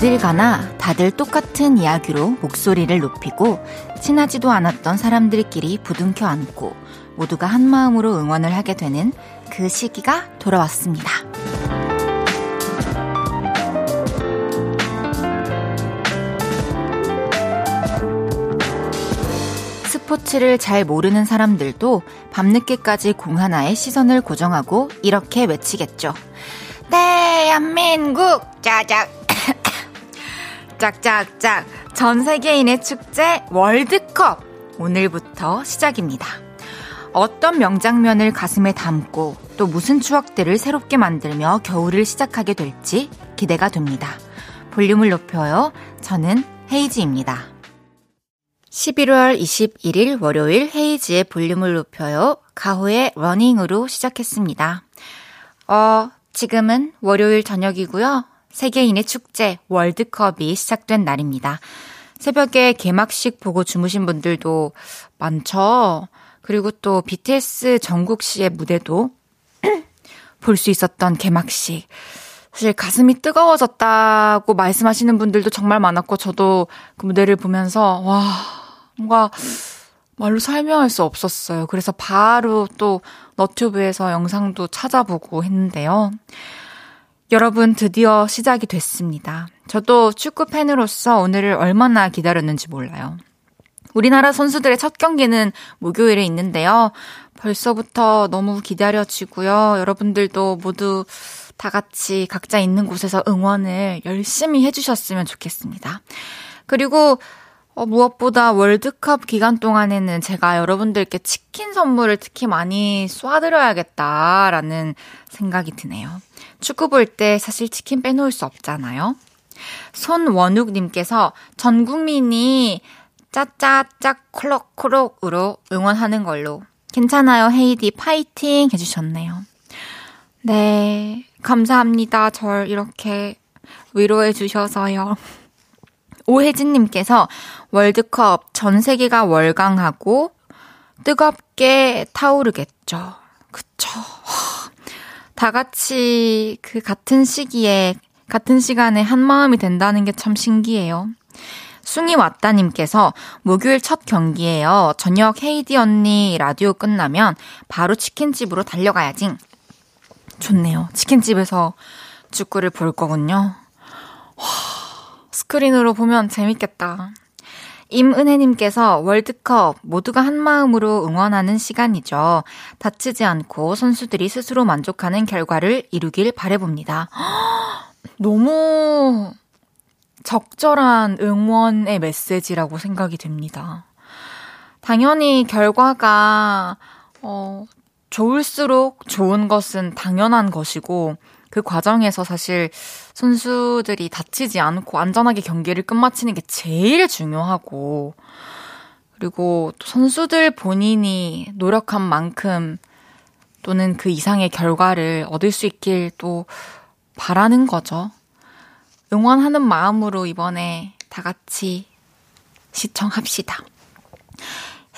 어딜 가나 다들 똑같은 이야기로 목소리를 높이고 친하지도 않았던 사람들끼리 부둥켜 안고 모두가 한 마음으로 응원을 하게 되는 그 시기가 돌아왔습니다. 스포츠를 잘 모르는 사람들도 밤늦게까지 공 하나에 시선을 고정하고 이렇게 외치겠죠. 대한민국 짜작 짝짝짝 전 세계인의 축제 월드컵 오늘부터 시작입니다. 어떤 명장면을 가슴에 담고 또 무슨 추억들을 새롭게 만들며 겨울을 시작하게 될지 기대가 됩니다. 볼륨을 높여요. 저는 헤이지입니다. 11월 21일 월요일 헤이지의 볼륨을 높여요. 가호의 러닝으로 시작했습니다. 어, 지금은 월요일 저녁이고요. 세계인의 축제 월드컵이 시작된 날입니다. 새벽에 개막식 보고 주무신 분들도 많죠. 그리고 또 BTS 정국 씨의 무대도 볼 수 있었던 개막식. 사실 가슴이 뜨거워졌다고 말씀하시는 분들도 정말 많았고, 저도 그 무대를 보면서, 와, 뭔가 말로 설명할 수 없었어요. 그래서 바로 또 너튜브에서 영상도 찾아보고 했는데요. 여러분 드디어 시작이 됐습니다. 저도 축구 팬으로서 오늘을 얼마나 기다렸는지 몰라요. 우리나라 선수들의 첫 경기는 목요일에 있는데요. 벌써부터 너무 기다려지고요. 여러분들도 모두 다 같이 각자 있는 곳에서 응원을 열심히 해주셨으면 좋겠습니다. 그리고 어, 무엇보다 월드컵 기간 동안에는 제가 여러분들께 치킨 선물을 특히 많이 쏴드려야겠다라는 생각이 드네요. 축구 볼 때 사실 치킨 빼놓을 수 없잖아요. 손원욱님께서 전 국민이 짜짜짜 콜록콜록으로 응원하는 걸로. 괜찮아요, 헤이디. 파이팅 해주셨네요. 네. 감사합니다. 절 이렇게 위로해 주셔서요. 오혜진님께서 월드컵 전 세계가 월강하고 뜨겁게 타오르겠죠. 그쵸. 다 같이 그 같은 시기에, 같은 시간에 한 마음이 된다는 게 참 신기해요. 숭이 왔다님께서 목요일 첫 경기예요. 저녁 헤이디 언니 라디오 끝나면 바로 치킨집으로 달려가야지. 좋네요. 치킨집에서 축구를 볼 거군요. 와, 스크린으로 보면 재밌겠다. 임은혜님께서 월드컵 모두가 한 마음으로 응원하는 시간이죠. 다치지 않고 선수들이 스스로 만족하는 결과를 이루길 바래봅니다. 너무 적절한 응원의 메시지라고 생각이 됩니다. 당연히 결과가, 어, 좋을수록 좋은 것은 당연한 것이고, 그 과정에서 사실 선수들이 다치지 않고 안전하게 경기를 끝마치는 게 제일 중요하고, 그리고 또 선수들 본인이 노력한 만큼 또는 그 이상의 결과를 얻을 수 있길 또 바라는 거죠. 응원하는 마음으로 이번에 다 같이 시청합시다.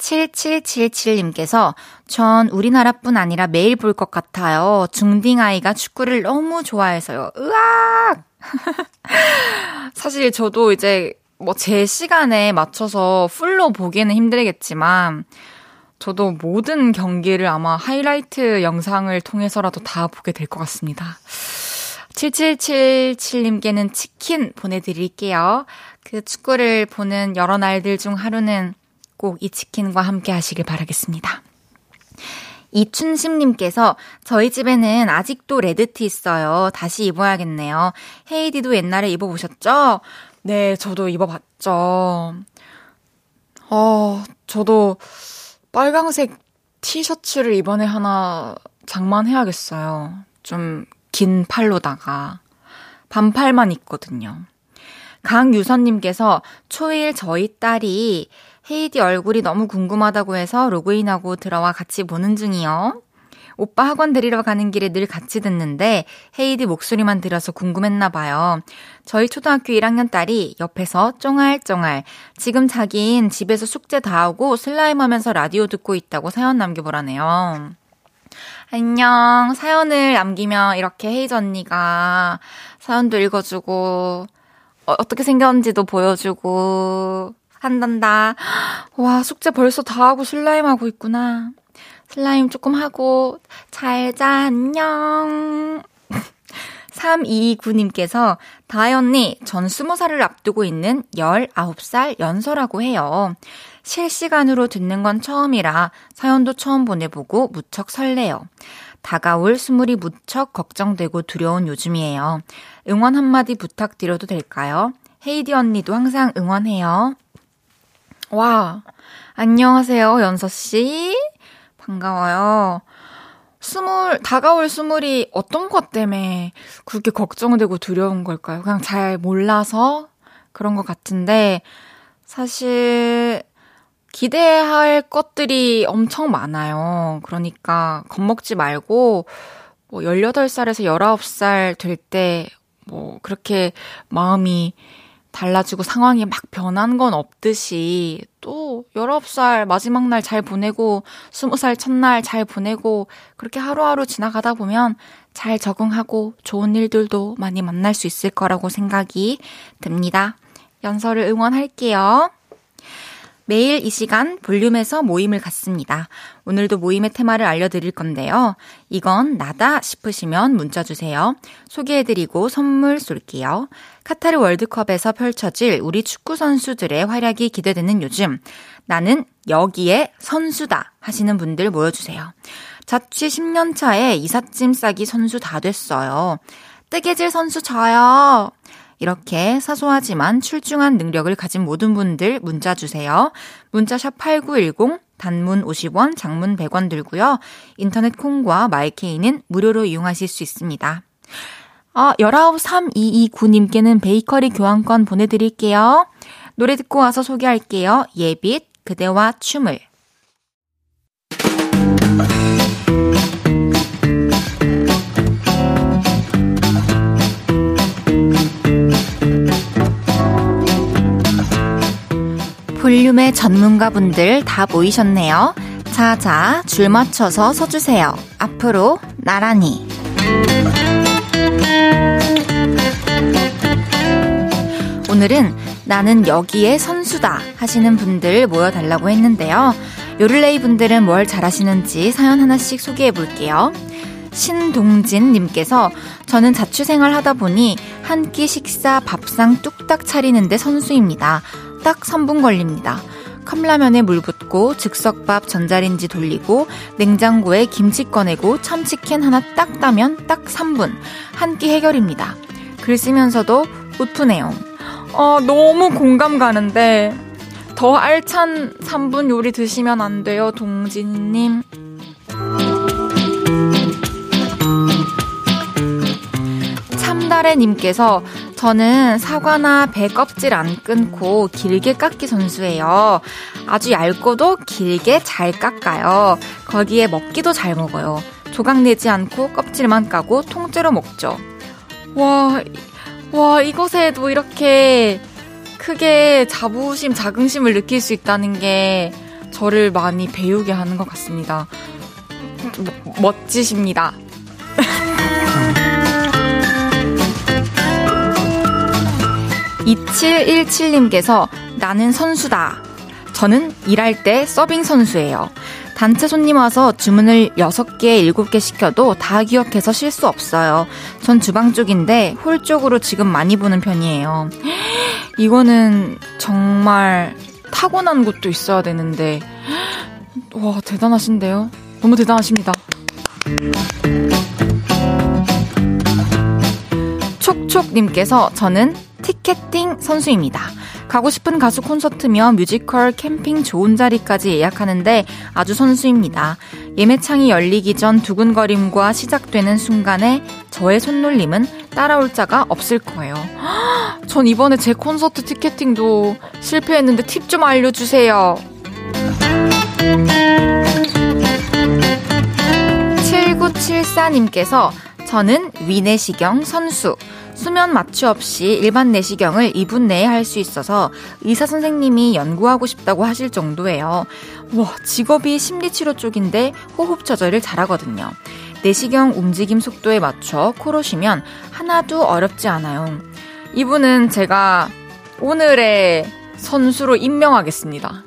7777님께서 전 우리나라뿐 아니라 매일 볼 것 같아요. 중딩 아이가 축구를 너무 좋아해서요. 으악! 사실 저도 이제 뭐 제 시간에 맞춰서 풀로 보기에는 힘들겠지만 저도 모든 경기를 아마 하이라이트 영상을 통해서라도 다 보게 될 것 같습니다. 7777님께는 치킨 보내드릴게요. 그 축구를 보는 여러 날들 중 하루는 꼭 이 치킨과 함께 하시길 바라겠습니다. 이춘심님께서 저희 집에는 아직도 레드티 있어요. 다시 입어야겠네요. 헤이디도 옛날에 입어보셨죠? 네, 저도 입어봤죠. 어, 저도 빨강색 티셔츠를 이번에 하나 장만해야겠어요. 좀 긴 팔로다가. 반팔만 있거든요. 강유선님께서 초1 저희 딸이 헤이디 얼굴이 너무 궁금하다고 해서 로그인하고 들어와 같이 보는 중이요. 오빠 학원 데리러 가는 길에 늘 같이 듣는데 헤이디 목소리만 들어서 궁금했나 봐요. 저희 초등학교 1학년 딸이 옆에서 쫑알쫑알 지금 자긴 집에서 숙제 다 하고 슬라임 하면서 라디오 듣고 있다고 사연 남겨보라네요. 안녕. 사연을 남기면 이렇게 헤이즈 언니가 사연도 읽어주고 어, 어떻게 생겼는지도 보여주고 한단다. 와, 숙제 벌써 다 하고 슬라임 하고 있구나. 슬라임 조금 하고, 잘 자, 안녕. 3229님께서, 다혜 언니, 전 20살을 앞두고 있는 19살 연서라고 해요. 실시간으로 듣는 건 처음이라 사연도 처음 보내보고 무척 설레요. 다가올 스물이 무척 걱정되고 두려운 요즘이에요. 응원 한마디 부탁드려도 될까요? 헤이디 언니도 항상 응원해요. 와, 안녕하세요, 연서씨. 반가워요. 스물, 다가올 스물이 어떤 것 때문에 그렇게 걱정되고 두려운 걸까요? 그냥 잘 몰라서 그런 것 같은데, 사실, 기대할 것들이 엄청 많아요. 그러니까 겁먹지 말고, 뭐, 18살에서 19살 될 때, 뭐, 그렇게 마음이 달라지고 상황이 막 변한 건 없듯이 또 19살 마지막 날 잘 보내고 20살 첫날 잘 보내고 그렇게 하루하루 지나가다 보면 잘 적응하고 좋은 일들도 많이 만날 수 있을 거라고 생각이 듭니다. 연설을 응원할게요. 매일 이 시간 볼륨에서 모임을 갖습니다. 오늘도 모임의 테마를 알려드릴 건데요. 이건 나다 싶으시면 문자 주세요. 소개해드리고 선물 쏠게요. 카타르 월드컵에서 펼쳐질 우리 축구 선수들의 활약이 기대되는 요즘 나는 여기에 선수다 하시는 분들 모여주세요. 자취 10년 차에 이삿짐 싸기 선수 다 됐어요. 뜨개질 선수 저요. 이렇게 사소하지만 출중한 능력을 가진 모든 분들 문자 주세요. 문자 샵 8910 단문 50원, 장문 100원 들고요. 인터넷 콩과 마이케이는 무료로 이용하실 수 있습니다. 아, 19329님께는 베이커리 교환권 보내드릴게요. 노래 듣고 와서 소개할게요. 예빛, 그대와 춤을. 볼륨의 전문가분들 다 모이셨네요. 자, 자, 줄 맞춰서 서주세요. 앞으로 나란히. 오늘은 나는 여기에 선수다 하시는 분들 모여달라고 했는데요. 요를레이 분들은 뭘 잘하시는지 사연 하나씩 소개해 볼게요. 신동진님께서 저는 자취생활 하다 보니 한 끼 식사 밥상 뚝딱 차리는데 선수입니다. 딱 3분 걸립니다. 컵라면에 물 붓고 즉석밥 전자레인지 돌리고 냉장고에 김치 꺼내고 참치캔 하나 딱 따면 딱 3분 한 끼 해결입니다. 글 쓰면서도 웃프네요. 어, 너무 공감 가는데 더 알찬 3분 요리 드시면 안 돼요, 동진님. 참다래님께서 저는 사과나 배 껍질 안 끊고 길게 깎기 선수예요. 아주 얇고도 길게 잘 깎아요. 거기에 먹기도 잘 먹어요. 조각 내지 않고 껍질만 까고 통째로 먹죠. 와, 와, 이것에도 이렇게 크게 자부심, 자긍심을 느낄 수 있다는 게 저를 많이 배우게 하는 것 같습니다. 멋지십니다. 2717님께서 나는 선수다. 저는 일할 때 서빙 선수예요. 단체 손님 와서 주문을 6개, 7개 시켜도 다 기억해서 실수 없어요. 전 주방 쪽인데 홀 쪽으로 지금 많이 보는 편이에요. 이거는 정말 타고난 것도 있어야 되는데, 와, 대단하신데요? 너무 대단하십니다. 촉촉님께서 저는 티켓팅 선수입니다. 가고 싶은 가수 콘서트며 뮤지컬, 캠핑 좋은 자리까지 예약하는데 아주 선수입니다. 예매창이 열리기 전 두근거림과 시작되는 순간에 저의 손놀림은 따라올 자가 없을 거예요. 전 이번에 제 콘서트 티켓팅도 실패했는데 팁 좀 알려주세요. 7974님께서 저는 위내시경 선수. 수면 마취 없이 일반 내시경을 2분 내에 할 수 있어서 의사 선생님이 연구하고 싶다고 하실 정도예요. 와, 직업이 심리치료 쪽인데 호흡 조절을 잘하거든요. 내시경 움직임 속도에 맞춰 코로 쉬면 하나도 어렵지 않아요. 이분은 제가 오늘의 선수로 임명하겠습니다.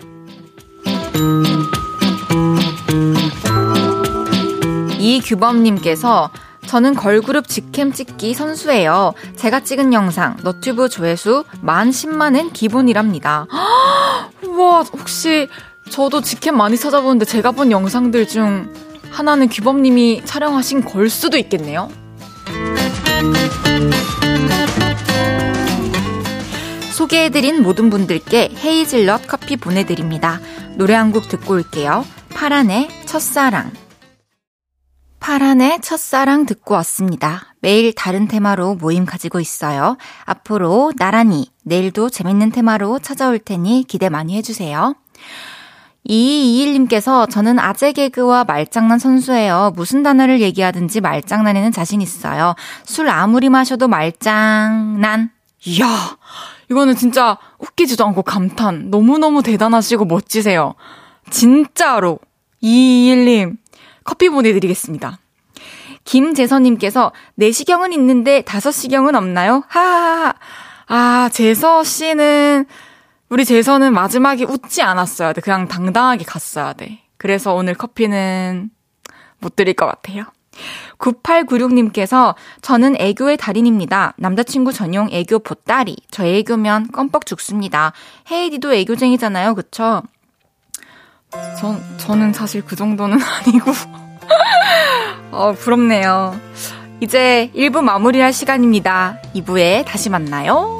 이규범님께서 저는 걸그룹 직캠 찍기 선수예요. 제가 찍은 영상 너튜브 조회수 만 10만은 기본이랍니다. 와 혹시 저도 직캠 많이 찾아보는데 제가 본 영상들 중 하나는 규범님이 촬영하신 걸 수도 있겠네요. 소개해드린 모든 분들께 헤이즐넛 커피 보내드립니다. 노래 한 곡 듣고 올게요. 파란의 첫사랑. 파란의 첫사랑 듣고 왔습니다. 매일 다른 테마로 모임 가지고 있어요. 앞으로 나란히 내일도 재밌는 테마로 찾아올 테니 기대 많이 해주세요. 2221님께서 저는 아재 개그와 말장난 선수예요. 무슨 단어를 얘기하든지 말장난에는 자신 있어요. 술 아무리 마셔도 말장난. 이야, 이거는 진짜 웃기지도 않고 감탄. 너무너무 대단하시고 멋지세요. 진짜로. 2221님, 커피 보내드리겠습니다. 김재서님께서 내시경은 있는데 다섯 시경은 없나요? 하하하. 아, 재서 씨는, 우리 재서는 마지막에 웃지 않았어야 돼. 그냥 당당하게 갔어야 돼. 그래서 오늘 커피는 못 드릴 것 같아요. 9896님께서 저는 애교의 달인입니다. 남자친구 전용 애교 보따리. 저 애교면 껌뻑 죽습니다. 헤이디도 애교쟁이잖아요. 그쵸? 전, 저는 사실 그 정도는 아니고. 어, 부럽네요. 이제 1부 마무리할 시간입니다. 2부에 다시 만나요.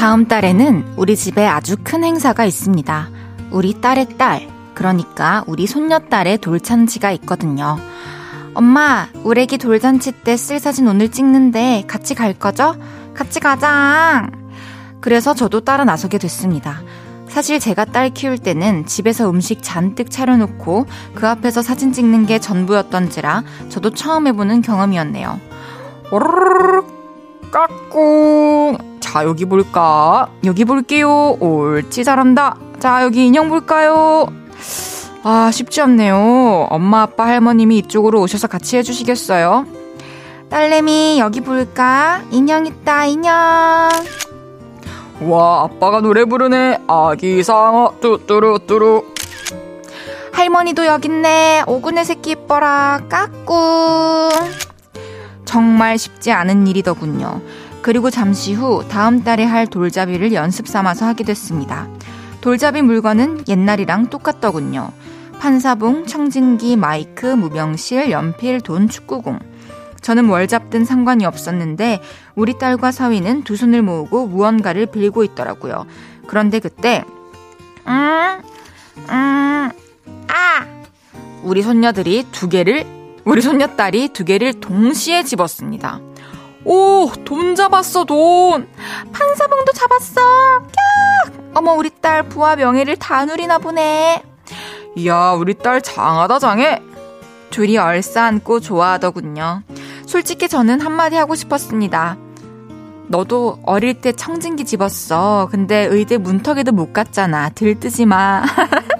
다음 달에는 우리 집에 아주 큰 행사가 있습니다. 우리 딸의 딸, 그러니까 우리 손녀딸의 돌잔치가 있거든요. 엄마, 우리 애기 돌잔치 때 쓸 사진 오늘 찍는데 같이 갈 거죠? 같이 가자! 그래서 저도 따라 나서게 됐습니다. 사실 제가 딸 키울 때는 집에서 음식 잔뜩 차려놓고 그 앞에서 사진 찍는 게 전부였던지라 저도 처음 해보는 경험이었네요. 오르르르 까꿍. 자, 여기 볼까? 여기 볼게요. 옳지, 잘한다. 자, 여기 인형 볼까요? 아, 쉽지 않네요. 엄마, 아빠, 할머님이 이쪽으로 오셔서 같이 해주시겠어요? 딸내미, 여기 볼까? 인형 있다, 인형. 와, 아빠가 노래 부르네. 아기 상어, 뚜뚜루뚜루. 할머니도 여깄네. 오근의 새끼 이뻐라. 까꿍. 정말 쉽지 않은 일이더군요. 그리고 잠시 후 다음 달에 할 돌잡이를 연습 삼아서 하게 됐습니다. 돌잡이 물건은 옛날이랑 똑같더군요. 판사봉, 청진기, 마이크, 무병실, 연필, 돈, 축구공. 저는 뭘 잡든 상관이 없었는데 우리 딸과 사위는 두 손을 모으고 무언가를 빌고 있더라고요. 그런데 그때 음, 음, 아! 우리 손녀들이 두 개를, 우리 손녀딸이 두 개를 동시에 집었습니다. 오, 돈 잡았어, 돈! 판사봉도 잡았어! 깍! 어머, 우리 딸 부와 명예를 다 누리나 보네. 이야, 우리 딸 장하다, 장해! 둘이 얼싸안고 좋아하더군요. 솔직히 저는 한마디 하고 싶었습니다. 너도 어릴 때 청진기 집었어. 근데 의대 문턱에도 못 갔잖아. 들뜨지 마.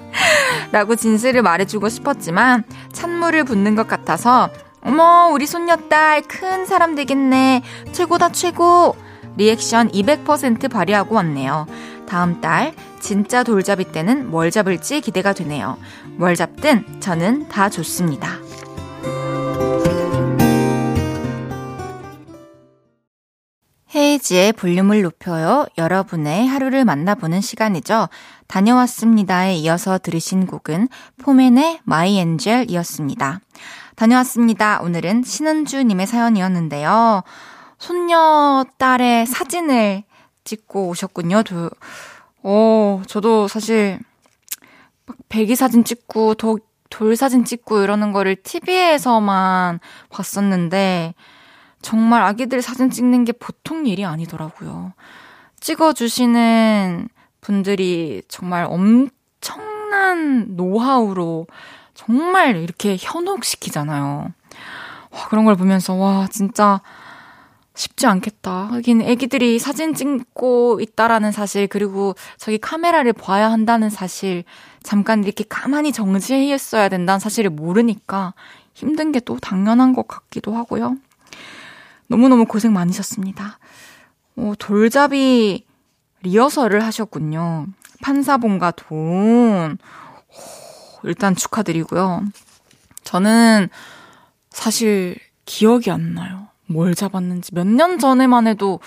라고 진실을 말해주고 싶었지만 찬물을 붓는 것 같아서 어머 우리 손녀딸 큰 사람 되겠네. 최고다 최고. 리액션 200% 발휘하고 왔네요. 다음 달 진짜 돌잡이 때는 뭘 잡을지 기대가 되네요. 뭘 잡든 저는 다 좋습니다. 헤이즈의 볼륨을 높여요. 여러분의 하루를 만나보는 시간이죠. 다녀왔습니다에 이어서 들으신 곡은 포맨의 My Angel이었습니다. 다녀왔습니다. 오늘은 신은주님의 사연이었는데요. 손녀 딸의 사진을 찍고 오셨군요. 저, 어, 저도 사실 막 배기 사진 찍고 도, 돌 사진 찍고 이러는 거를 TV에서만 봤었는데 정말 아기들 사진 찍는 게 보통 일이 아니더라고요. 찍어주시는 분들이 정말 엄청난 노하우로 정말 이렇게 현혹시키잖아요. 와, 그런 걸 보면서, 와, 진짜 쉽지 않겠다. 하긴 애기들이 사진 찍고 있다라는 사실, 그리고 저기 카메라를 봐야 한다는 사실, 잠깐 이렇게 가만히 정지해 있어야 된다는 사실을 모르니까 힘든 게 또 당연한 것 같기도 하고요. 너무너무 고생 많으셨습니다. 오, 돌잡이 리허설을 하셨군요. 판사봉과 돈. 오, 일단 축하드리고요. 저는 사실 기억이 안 나요. 뭘 잡았는지. 몇 년 전에만 해도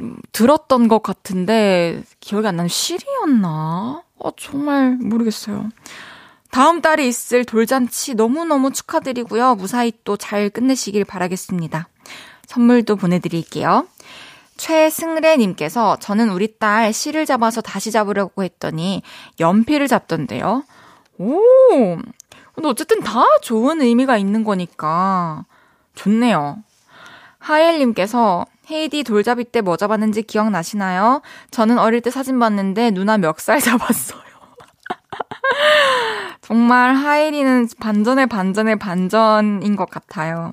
음, 들었던 것 같은데 기억이 안 나는 실이었나? 어, 정말 모르겠어요. 다음 달에 있을 돌잔치 너무너무 축하드리고요. 무사히 또 잘 끝내시길 바라겠습니다. 선물도 보내드릴게요. 최승래님께서 저는 우리 딸 실을 잡아서 다시 잡으려고 했더니 연필을 잡던데요. 오! 근데 어쨌든 다 좋은 의미가 있는 거니까 좋네요. 하엘님께서 헤이디 돌잡이 때 뭐 잡았는지 기억나시나요? 저는 어릴 때 사진 봤는데 누나 멱살 잡았어요. 정말 하이리는 반전의 반전의 반전인 것 같아요.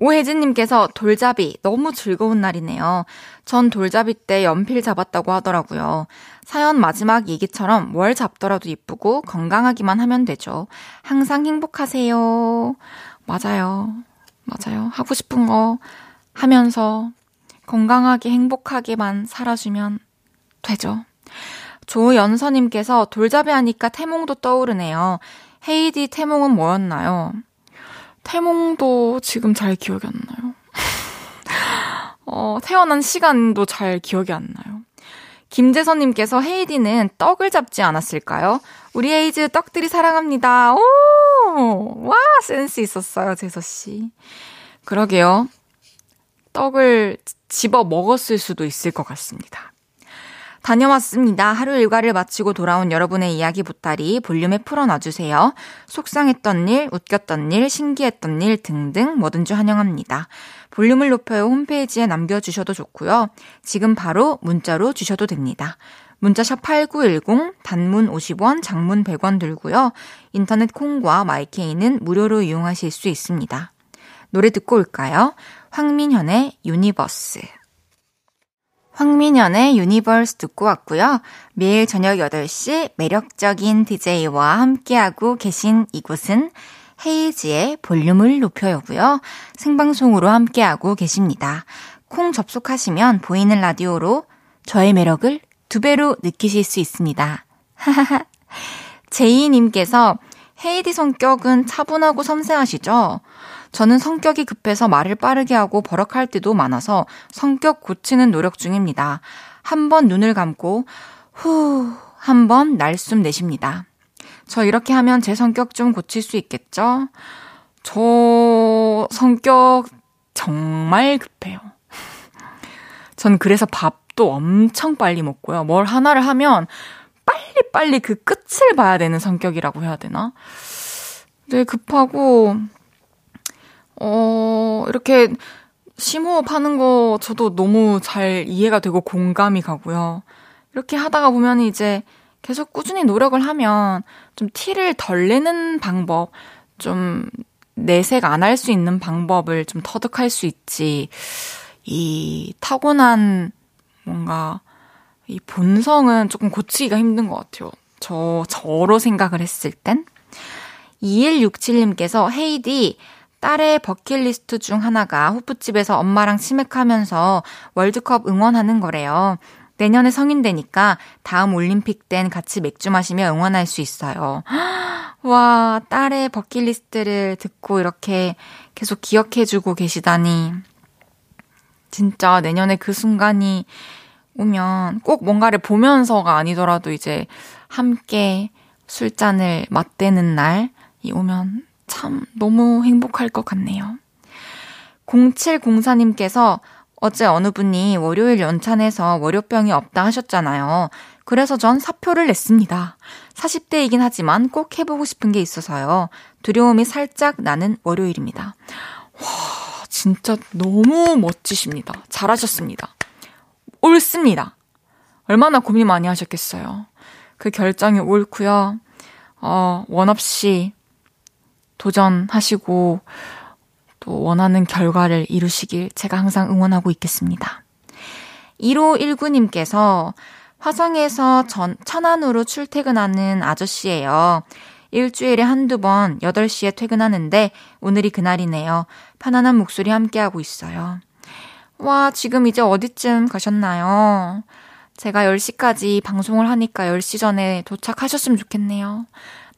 오혜진님께서 돌잡이 너무 즐거운 날이네요. 전 돌잡이 때 연필 잡았다고 하더라고요. 사연 마지막 얘기처럼 뭘 잡더라도 이쁘고 건강하기만 하면 되죠. 항상 행복하세요. 맞아요. 맞아요. 하고 싶은 거 하면서 건강하게 행복하게만 살아주면 되죠. 조연서님께서 돌잡이 하니까 태몽도 떠오르네요. 헤이디 태몽은 뭐였나요? 태몽도 지금 잘 기억이 안 나요. 어, 태어난 시간도 잘 기억이 안 나요. 김재선님께서 헤이디는 떡을 잡지 않았을까요? 우리 헤이즈 떡들이 사랑합니다. 오! 와, 센스 있었어요, 재서씨. 그러게요. 떡을 집어 먹었을 수도 있을 것 같습니다. 다녀왔습니다. 하루 일과를 마치고 돌아온 여러분의 이야기 보따리 볼륨에 풀어놔주세요. 속상했던 일, 웃겼던 일, 신기했던 일 등등 뭐든지 환영합니다. 볼륨을 높여요 홈페이지에 남겨주셔도 좋고요. 지금 바로 문자로 주셔도 됩니다. 문자샵 8910, 단문 50원, 장문 100원 들고요. 인터넷 콩과 마이케이는 무료로 이용하실 수 있습니다. 노래 듣고 올까요? 황민현의 Universe. 황민현의 Universe 듣고 왔고요. 매일 저녁 8시 매력적인 DJ와 함께하고 계신 이곳은 헤이지의 볼륨을 높여요고요. 생방송으로 함께하고 계십니다. 콩 접속하시면 보이는 라디오로 저의 매력을 두 배로 느끼실 수 있습니다. 제이님께서 헤이디 성격은 차분하고 섬세하시죠? 저는 성격이 급해서 말을 빠르게 하고 버럭할 때도 많아서 성격 고치는 노력 중입니다. 한 번 눈을 감고 후, 한 번 날숨 내쉽니다. 저 이렇게 하면 제 성격 좀 고칠 수 있겠죠? 저 성격 정말 급해요. 전 그래서 밥도 엄청 빨리 먹고요. 뭘 하나를 하면 빨리빨리 그 끝을 봐야 되는 성격이라고 해야 되나? 네, 급하고, 어, 이렇게 심호흡 하는 거 저도 너무 잘 이해가 되고 공감이 가고요. 이렇게 하다가 보면 이제 계속 꾸준히 노력을 하면 좀 티를 덜 내는 방법, 좀 내색 안 할 수 있는 방법을 좀 터득할 수 있지. 이 타고난 뭔가 이 본성은 조금 고치기가 힘든 것 같아요. 저, 저로 생각을 했을 땐. 2167님께서 헤이디, 딸의 버킷리스트 중 하나가 호프집에서 엄마랑 치맥하면서 월드컵 응원하는 거래요. 내년에 성인 되니까 다음 올림픽 땐 같이 맥주 마시며 응원할 수 있어요. 와, 딸의 버킷리스트를 듣고 이렇게 계속 기억해주고 계시다니. 진짜 내년에 그 순간이 오면 꼭 뭔가를 보면서가 아니더라도 이제 함께 술잔을 맞대는 날이 오면 참 너무 행복할 것 같네요. 0704님께서 어제 어느 분이 월요일 연찬에서 월요병이 없다 하셨잖아요. 그래서 전 사표를 냈습니다. 40대이긴 하지만 꼭 해보고 싶은 게 있어서요. 두려움이 살짝 나는 월요일입니다. 와, 진짜 너무 멋지십니다. 잘하셨습니다. 옳습니다. 얼마나 고민 많이 하셨겠어요. 그 결정이 옳고요. 어, 원 없이 도전하시고 또 원하는 결과를 이루시길 제가 항상 응원하고 있겠습니다. 1519님께서 화성에서 전, 천안으로 출퇴근하는 아저씨예요. 일주일에 한두 번 8시에 퇴근하는데 오늘이 그날이네요. 편안한 목소리 함께하고 있어요. 와, 지금 이제 어디쯤 가셨나요? 제가 10시까지 방송을 하니까 10시 전에 도착하셨으면 좋겠네요.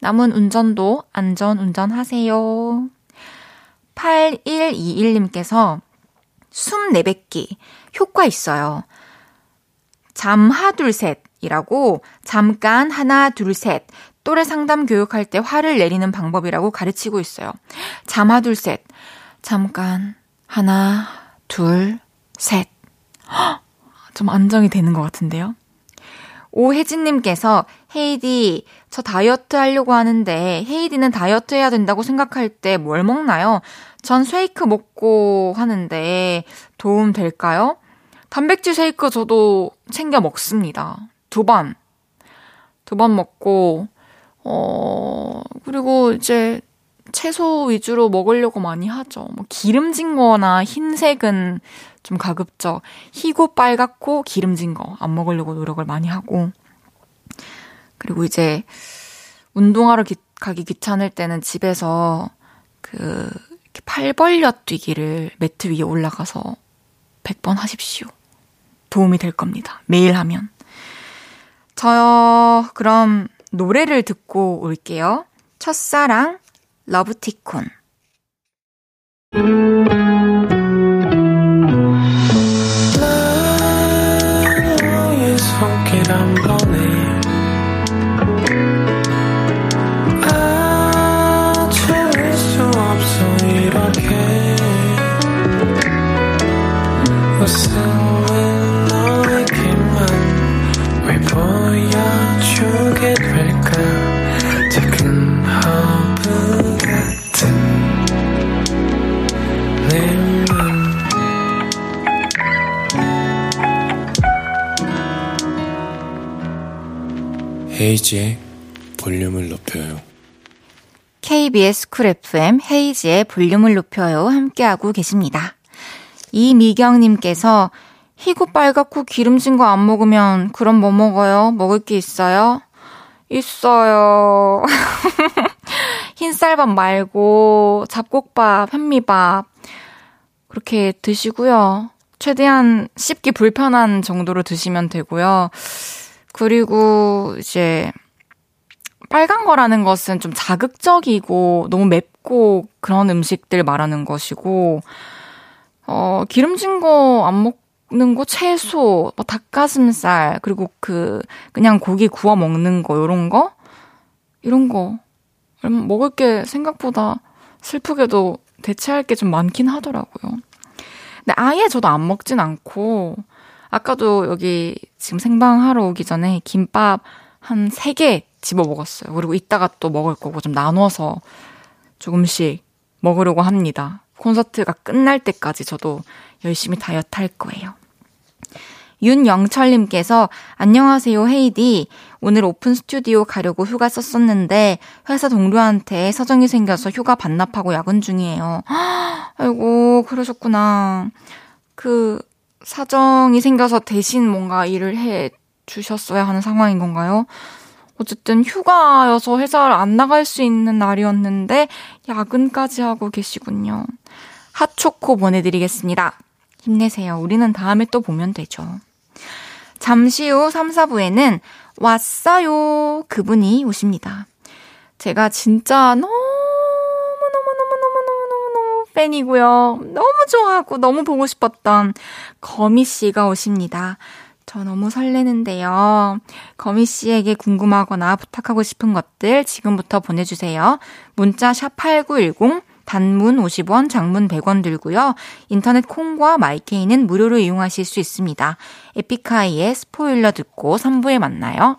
남은 운전도 안전 운전하세요. 8121님께서 숨 내뱉기 효과 있어요. 잠 하 둘셋이라고 잠깐 하나 둘셋 또래 상담 교육할 때 화를 내리는 방법이라고 가르치고 있어요. 잠 하 둘셋 잠깐 하나 둘셋 좀 안정이 되는 것 같은데요. 오혜진님께서 헤이디 저 다이어트 하려고 하는데 헤이디는 다이어트 해야 된다고 생각할 때 뭘 먹나요? 전 쉐이크 먹고 하는데 도움 될까요? 단백질 쉐이크 저도 챙겨 먹습니다. 두 번. 두 번 먹고, 어, 그리고 이제 채소 위주로 먹으려고 많이 하죠. 뭐 기름진 거나 흰색은 좀 가급적 희고 빨갛고 기름진 거 안 먹으려고 노력을 많이 하고. 그리고 이제 운동하러 기, 가기 귀찮을 때는 집에서 그 팔 벌려 뛰기를 매트 위에 올라가서 100번 하십시오. 도움이 될 겁니다. 매일 하면. 저요, 그럼 노래를 듣고 올게요. 첫사랑, 러브티콘. 헤이지의 볼륨을 높여요. KBS 쿨 FM 헤이지의 볼륨을 높여요. 함께하고 계십니다. 이미경님께서 희고 빨갛고 기름진 거 안 먹으면 그럼 뭐 먹어요? 먹을 게 있어요? 있어요. 흰쌀밥 말고 잡곡밥, 현미밥 그렇게 드시고요. 최대한 씹기 불편한 정도로 드시면 되고요. 그리고 이제 빨간 거라는 것은 좀 자극적이고 너무 맵고 그런 음식들 말하는 것이고 어 기름진 거 안 먹는 거 채소, 뭐 닭가슴살 그리고 그 그냥 고기 구워 먹는 거 요런 거 이런 거 먹을 게 생각보다 슬프게도 대체할 게 좀 많긴 하더라고요. 근데 아예 저도 안 먹진 않고, 아까도 여기 지금 생방하러 오기 전에 김밥 한 3개 집어 먹었어요. 그리고 이따가 또 먹을 거고 좀 나눠서 조금씩 먹으려고 합니다. 콘서트가 끝날 때까지 저도 열심히 다이어트 할 거예요. 윤영철님께서 안녕하세요 헤이디 오늘 오픈 스튜디오 가려고 휴가 썼었는데 회사 동료한테 사정이 생겨서 휴가 반납하고 야근 중이에요. 아이고 그러셨구나. 그 사정이 생겨서 대신 뭔가 일을 해 주셨어야 하는 상황인 건가요? 어쨌든 휴가여서 회사를 안 나갈 수 있는 날이었는데 야근까지 하고 계시군요. 핫초코 보내드리겠습니다. 힘내세요. 우리는 다음에 또 보면 되죠. 잠시 후 3, 4부에는 왔어요. 그분이 오십니다. 제가 진짜 너무너무너무너무너무너무 팬이고요. 너무 좋아하고 너무 보고 싶었던 거미 씨가 오십니다. 저 너무 설레는데요. 거미 씨에게 궁금하거나 부탁하고 싶은 것들 지금부터 보내주세요. 문자 샵 8910 단문 50원, 장문 100원 들고요. 인터넷 콩과 마이케이는 무료로 이용하실 수 있습니다. 에픽하이의 스포일러 듣고 3부에 만나요.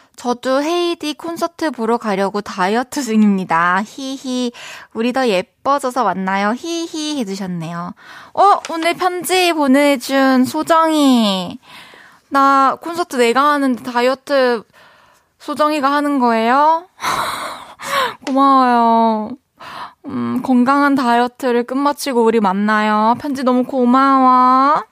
저도 헤이디 콘서트 보러 가려고 다이어트 중입니다. 히히. 우리 더 예뻐져서 만나요. 히히 해주셨네요. 어, 오늘 편지 보내준 소정이. 나 콘서트 내가 하는데 다이어트 소정이가 하는 거예요? 고마워요. 음, 건강한 다이어트를 끝마치고 우리 만나요. 편지 너무 고마워.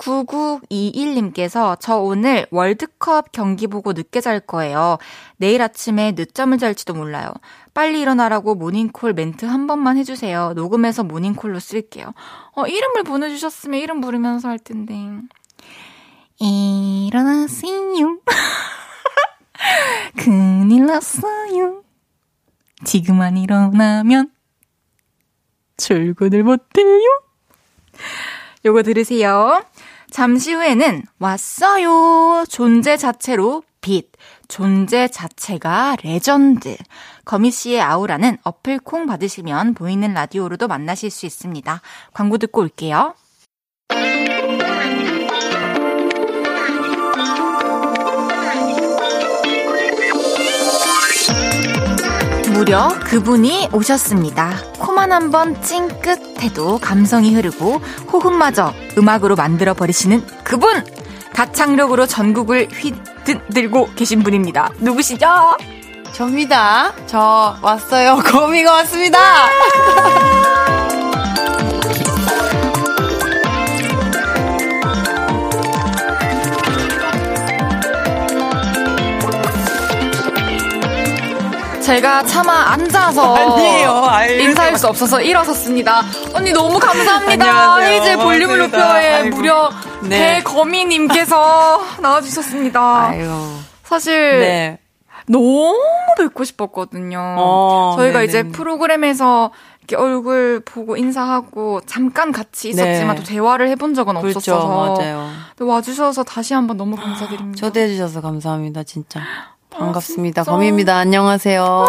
9921님께서 저 오늘 월드컵 경기 보고 늦게 잘 거예요. 내일 아침에 늦잠을 잘지도 몰라요. 빨리 일어나라고 모닝콜 멘트 한 번만 해주세요. 녹음해서 모닝콜로 쓸게요. 어, 이름을 보내주셨으면 이름 부르면서 할 텐데. 일어나세요. 큰일 났어요. 지금 안 일어나면 출근을 못해요. 요거 들으세요. 잠시 후에는 왔어요. 존재 자체로 빛. 존재 자체가 레전드. 거미 씨의 아우라는 어플 콩 받으시면 보이는 라디오로도 만나실 수 있습니다. 광고 듣고 올게요. 무려 그분이 오셨습니다. 코만 한번 찡긋해도 감성이 흐르고 호흡마저 음악으로 만들어 버리시는 그분! 가창력으로 전국을 휘들고 계신 분입니다. 누구시죠? 접니다. 저 왔어요. 거미가 왔습니다. 제가 차마 앉아서 아니에요. 인사할 수 없어서 일어섰습니다. 언니 너무 감사합니다. 헤이즈 볼륨을 높여에 무려 네. 대거미님께서 나와주셨습니다. 아유. 사실 네. 너무 뵙고 싶었거든요. 어, 저희가 네네. 이제 프로그램에서 이렇게 얼굴 보고 인사하고 잠깐 같이 있었지만 네. 또 대화를 해본 적은 그렇죠, 없었어서 맞아요. 와주셔서 다시 한번 너무 감사드립니다. 초대해 주셔서 감사합니다, 진짜. 반갑습니다. 아, 거미입니다. 안녕하세요.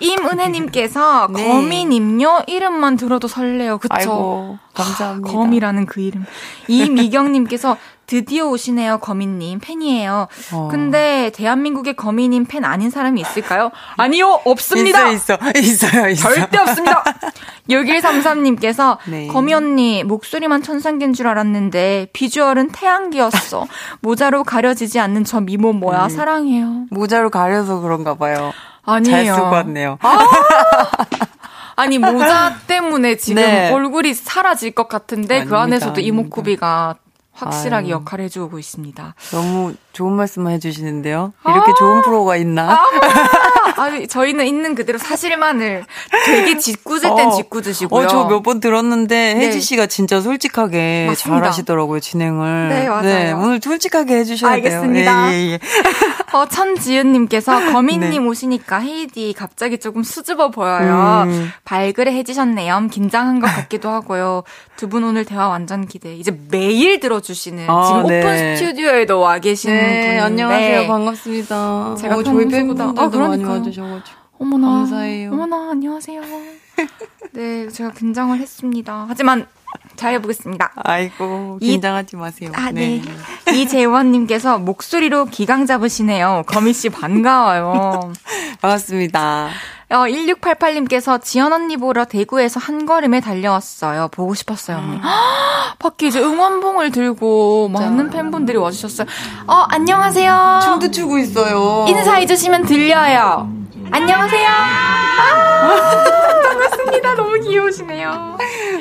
임은혜님께서 네. 거미님요 이름만 들어도 설레요. 그쵸? 아이고, 감사합니다. 거미라는 그 이름. 이미경님께서 드디어 오시네요, 거미님. 팬이에요. 어. 근데 대한민국의 거미님 팬 아닌 사람이 있을까요? 아니요, 없습니다. 있어, 있어. 있어요, 있어. 절대 없습니다. 6133님께서 네. 거미 언니, 목소리만 천상계인 줄 알았는데 비주얼은 태양기였어. 모자로 가려지지 않는 저 미모 뭐야? 음. 사랑해요. 모자로 가려서 그런가 봐요. 아니에요. 잘 쓰고 왔네요. 아~ 아니 모자 때문에 지금 네. 얼굴이 사라질 것 같은데 그 아닙니다, 그 안에서도 이목구비가 확실하게 아유. 역할을 해주고 있습니다. 너무 좋은 말씀 해주시는데요. 이렇게 아~ 좋은 프로가 있나? 아, 아, 저희는 있는 그대로 사실만을 되게 짓궂을 땐 어, 짓궂으시고요. 어, 저 몇 번 들었는데 네. 혜지 씨가 진짜 솔직하게 맞습니다. 잘하시더라고요 진행을. 네 맞아요. 네, 오늘 솔직하게 해주셔야 알겠습니다. 돼요. 예, 예, 예. 어, 천지은님께서 거민님 네. 오시니까 헤이디 갑자기 조금 수줍어 보여요. 음. 발그레해지셨네요. 긴장한 것 같기도 하고요. 두 분 오늘 대화 완전 기대. 이제 매일 들어주시는 아, 지금 네. 오픈 스튜디오에도 와 계시는 네, 분인데 안녕하세요. 반갑습니다. 제가 어, 저희 팬분들도 아, 많이 와주셔가지고. 어머나. 감사해요. 어머나, 안녕하세요. 네, 제가 긴장을 했습니다. 하지만 잘해보겠습니다. 아이고, 긴장하지 이, 마세요. 아, 네. 네. 이재원님께서 목소리로 기강 잡으시네요. 거미씨 반가워요. 반갑습니다. 어, 1688님께서 지연 언니 보러 대구에서 한 걸음에 달려왔어요. 보고 싶었어요, 언니. 아. 밖에 이제 응원봉을 들고 많은 팬분들이 와주셨어요. 어, 안녕하세요. 춤도 추고 있어요. 인사해주시면 들려요. 안녕하세요. 아, 귀여우시네요.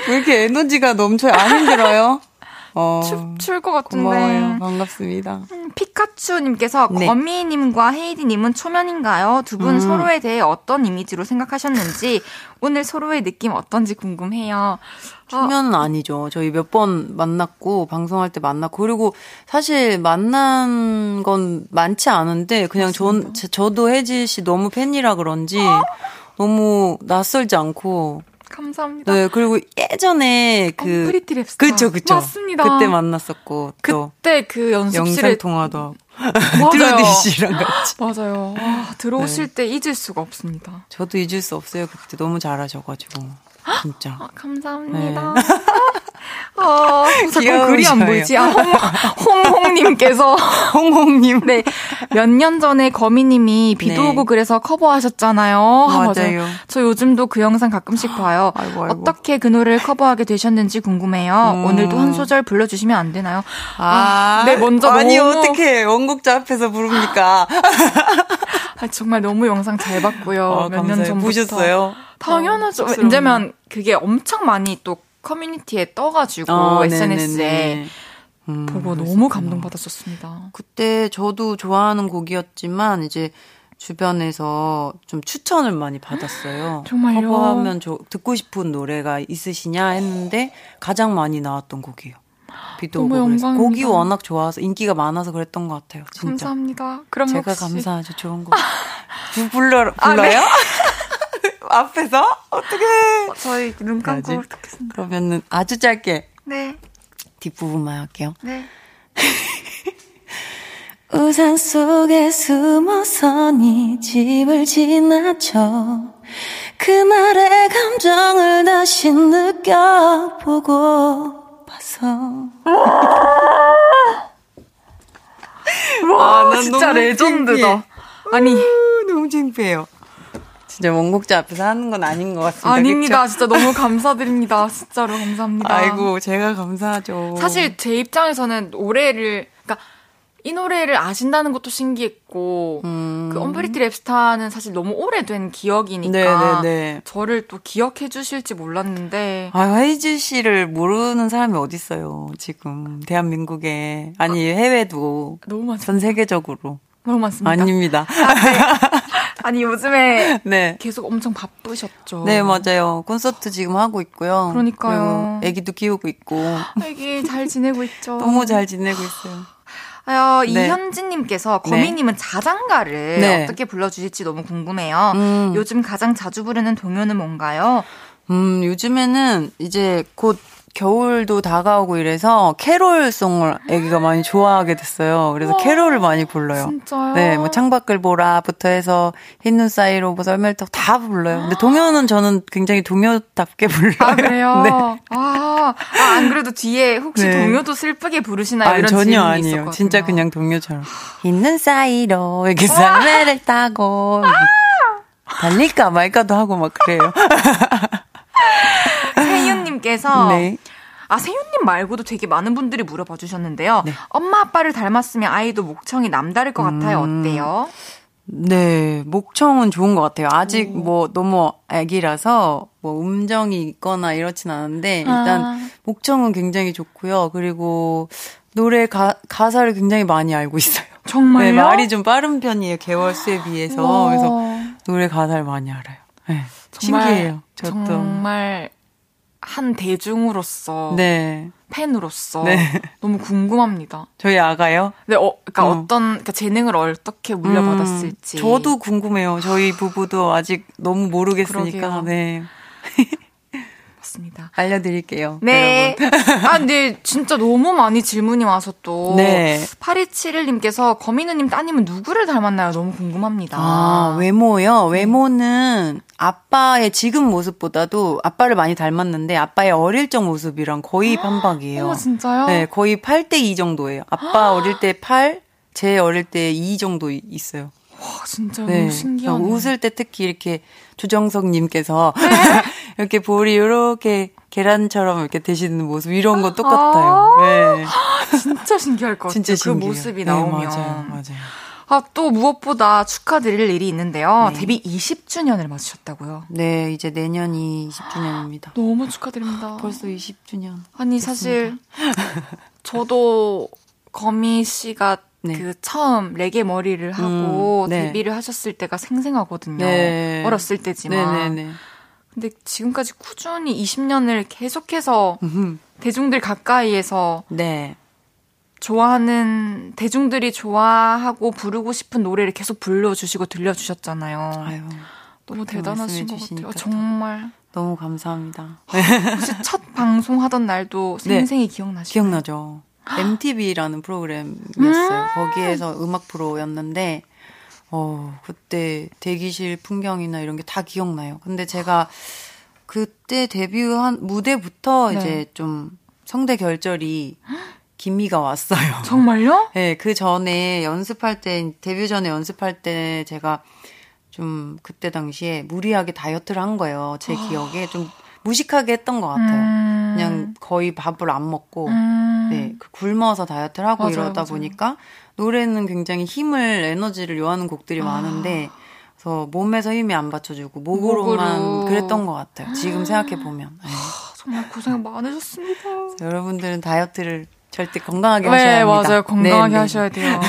왜 이렇게 에너지가 넘쳐요? 안 힘들어요? 어, 출것 같은데. 고마워요. 반갑습니다. 음, 피카츄님께서 네. 거미님과 헤이디님은 초면인가요? 두분 음. 서로에 대해 어떤 이미지로 생각하셨는지 오늘 서로의 느낌 어떤지 궁금해요. 초면은 어. 아니죠. 저희 몇 번 만났고 방송할 때 만났고 그리고 사실 만난 건 많지 않은데 그냥 전 저도 혜지 씨 너무 팬이라 그런지 어? 너무 낯설지 않고 감사합니다. 네, 그리고 예전에 그 Pretty Rapstar 그쵸, 그쵸. 맞습니다. 그때 만났었고 그때 그 연습실에 영상 통화도 드로디 씨랑 같이 맞아요. 와, 들어오실 네. 때 잊을 수가 없습니다. 저도 잊을 수 없어요. 그때 너무 잘하셔 가지고 진짜. 아, 감사합니다. 네. 어, 자꾸 글이 안 보이지? 아, 홍, 홍홍님께서. 홍홍님. 네. 몇 년 전에 거미님이 비도 네. 오고 그래서 커버하셨잖아요. 맞아요. 맞아요. 저 요즘도 그 영상 가끔씩 봐요. 아이고, 아이고. 어떻게 그 노래를 커버하게 되셨는지 궁금해요. 음. 오늘도 한 소절 불러주시면 안 되나요? 아. 네, 먼저 아니, 너무... 어떻게 원곡자 앞에서 부릅니까? 아, 정말 너무 영상 잘 봤고요. 어, 몇년 전부터. 보셨어요? 당연하죠. 어, 왜냐면 그게 엄청 많이 또 커뮤니티에 떠가지고 어, SNS에 음, 보고 그랬었구나. 너무 감동받았었습니다. 그때 저도 좋아하는 곡이었지만 이제 주변에서 좀 추천을 많이 받았어요. 정말요? 커버하면 저 듣고 싶은 노래가 있으시냐 했는데 가장 많이 나왔던 곡이에요. 비도 오고 그래서 곡이 워낙 좋아서 인기가 많아서 그랬던 것 같아요. 진짜. 감사합니다. 그럼 제가 혹시... 감사하죠. 좋은 곡. 불러 불러요? 아, 네. 앞에서 어떻게? 어, 저희 눈 감고 듣겠습니다. 그러면은 아주 짧게. 네. 뒷 부분만 할게요. 네. 우산 속에 숨어서 네 집을 지나쳐 그날의 감정을 다시 느껴보고 봐서 와, 아, 진짜 레전드다. 아니 너무 창피해요. 진짜 원곡자 앞에서 하는 건 아닌 것 같습니다. 아닙니다. 그쵸? 진짜 너무 감사드립니다. 진짜로 감사합니다. 아이고, 제가 감사하죠. 사실 제 입장에서는 그러니까 이 노래를 아신다는 것도 신기했고, 음. 그 언프리티 랩스타는 사실 너무 오래된 기억이니까, 네네네. 네. 저를 또 기억해 주실지 몰랐는데. 아, 화이즈 씨를 모르는 사람이 어딨어요, 지금. 대한민국에. 아니, 해외도. 너무 많습니다. 전 세계적으로. 너무 많습니다. 아닙니다. 아, 네. 아니 요즘에 네. 계속 엄청 바쁘셨죠. 네 맞아요. 콘서트 지금 하고 있고요. 그러니까요. 아기도 키우고 있고. 아기 잘 지내고 있죠. 너무 잘 지내고 있어요. 어, 네. 이현진님께서 네. 거미님은 자장가를 네. 어떻게 불러주실지 너무 궁금해요. 음. 요즘 가장 자주 부르는 동요는 뭔가요? 음, 요즘에는 이제 곧 겨울도 다가오고 이래서 캐롤송을 애기가 많이 좋아하게 됐어요. 그래서 와, 캐롤을 많이 불러요. 진짜요? 네, 뭐 창밖을 보라부터 해서 흰눈 사이로 뭐 썰멜떡 다 불러요. 근데 동요는 저는 굉장히 동요답게 불러요. 아, 그래요? 네. 아, 아, 안 그래도 뒤에 혹시 네. 동요도 슬프게 부르시나요? 아, 이런 전혀 아니에요. 있었거든요. 진짜 그냥 동요처럼. 흰눈 사이로 이렇게 썰멜을 타고 달릴까 말까도 하고 막 그래요. 세윤님께서 네. 아, 세윤님 말고도 되게 많은 분들이 물어봐 주셨는데요. 네. 엄마 아빠를 닮았으면 아이도 목청이 남다를 것 같아요. 음. 어때요? 네, 목청은 좋은 것 같아요. 아직 오. 뭐 너무 아기라서 뭐 음정이 있거나 이렇진 않은데 일단 아. 목청은 굉장히 좋고요. 그리고 노래 가, 가사를 굉장히 많이 알고 있어요. 정말요? 네, 말이 좀 빠른 편이에요. 개월수에 비해서. 그래서 노래 가사를 많이 알아요. 네. 정말, 신기해요. 저도. 정말 한 대중으로서 네. 팬으로서 네. 너무 궁금합니다. 저희 아가요? 네, 어, 그러니까 어. 떤 그러니까 재능을 어떻게 물려받았을지. 음, 저도 궁금해요. 저희 부부도 아직 너무 모르겠으니까. 그러게요. 네. 맞습니다. 알려드릴게요. 네. 아, 근데 진짜 너무 많이 질문이 와서 또. 네. 8271님께서 거민우님 따님은 누구를 닮았나요? 너무 궁금합니다. 아, 외모요? 외모는 아빠의 지금 모습보다도 아빠를 많이 닮았는데 아빠의 어릴 적 모습이랑 거의 반박이에요. 어, 진짜요? 네, 거의 8대 2 정도예요. 아빠 어릴 때 8, 제 어릴 때 2 정도 있어요. 와, 진짜 네. 너무 신기하네. 웃을 때 특히 이렇게 조정석님께서 네. 이렇게 볼이 이렇게 계란처럼 이렇게 되시는 모습 이런 거 똑같아요. 아~ 네. 진짜 신기할 것 같아요. 진짜 그 신기해요. 그 모습이 나오면. 네, 맞아요, 맞아요. 아, 또 무엇보다 축하드릴 일이 있는데요. 네. 데뷔 20주년을 맞으셨다고요. 네, 이제 내년이 20주년입니다. 너무 축하드립니다. 벌써 20주년. 아니, 됐습니다. 사실 저도 거미 씨가 네. 그 처음 레게 머리를 하고 음, 네. 데뷔를 하셨을 때가 생생하거든요. 네. 어렸을 때지만. 네네네. 네, 네. 근데 지금까지 꾸준히 20년을 계속해서 대중들 가까이에서 네. 좋아하는 대중들이 좋아하고 부르고 싶은 노래를 계속 불러주시고 들려주셨잖아요. 아유, 너무 대단하신 것 같아요. 정말 너무 감사합니다. 혹시 첫 방송하던 날도 생생히 네. 기억나시나요? 기억나죠. MTV라는 프로그램이었어요. 음~ 거기에서 음악 프로였는데 어, 그때 대기실 풍경이나 이런 게 다 기억나요. 근데 제가 그때 데뷔한 무대부터 네. 이제 좀 성대 결절이 기미가 왔어요. 정말요? 네, 그 전에 연습할 때, 데뷔 전에 연습할 때 제가 좀 그때 당시에 무리하게 다이어트를 한 거예요. 제 아. 기억에 좀 무식하게 했던 것 같아요. 음. 그냥 거의 밥을 안 먹고, 음. 네, 그 굶어서 다이어트를 하고 맞아요, 이러다 맞아요. 보니까 노래는 굉장히 힘을, 에너지를 요하는 곡들이 아. 많은데, 그래서 몸에서 힘이 안 받쳐주고 목으로만 목으로. 그랬던 것 같아요. 지금 생각해 보면. 네. 정말 고생 많으셨습니다. 여러분들은 다이어트를 절대 건강하게 네, 하셔야 합니다. 맞아요. 건강하게 네, 네. 하셔야 돼요.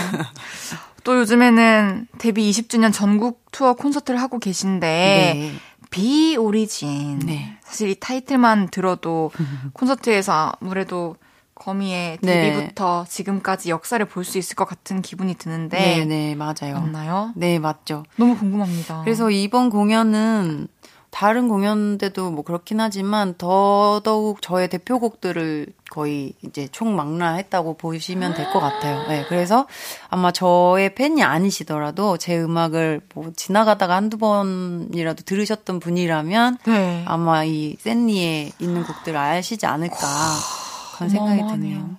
또 요즘에는 데뷔 20주년 전국 투어 콘서트를 하고 계신데 네. 비 오리진. 네. 사실 이 타이틀만 들어도 콘서트에서 아무래도 거미의 네. 데뷔부터 네. 지금까지 역사를 볼 수 있을 것 같은 기분이 드는데. 네, 네, 맞아요. 맞나요? 네, 맞죠. 너무 궁금합니다. 그래서 이번 공연은 다른 공연 때도 뭐 그렇긴 하지만 더더욱 저의 대표곡들을 거의 이제 총망라했다고 보시면 될 것 같아요. 네, 그래서 아마 저의 팬이 아니시더라도 제 음악을 뭐 지나가다가 한두 번이라도 들으셨던 분이라면 네. 아마 이 샌리에 있는 곡들을 아시지 않을까 그런 생각이 드네요.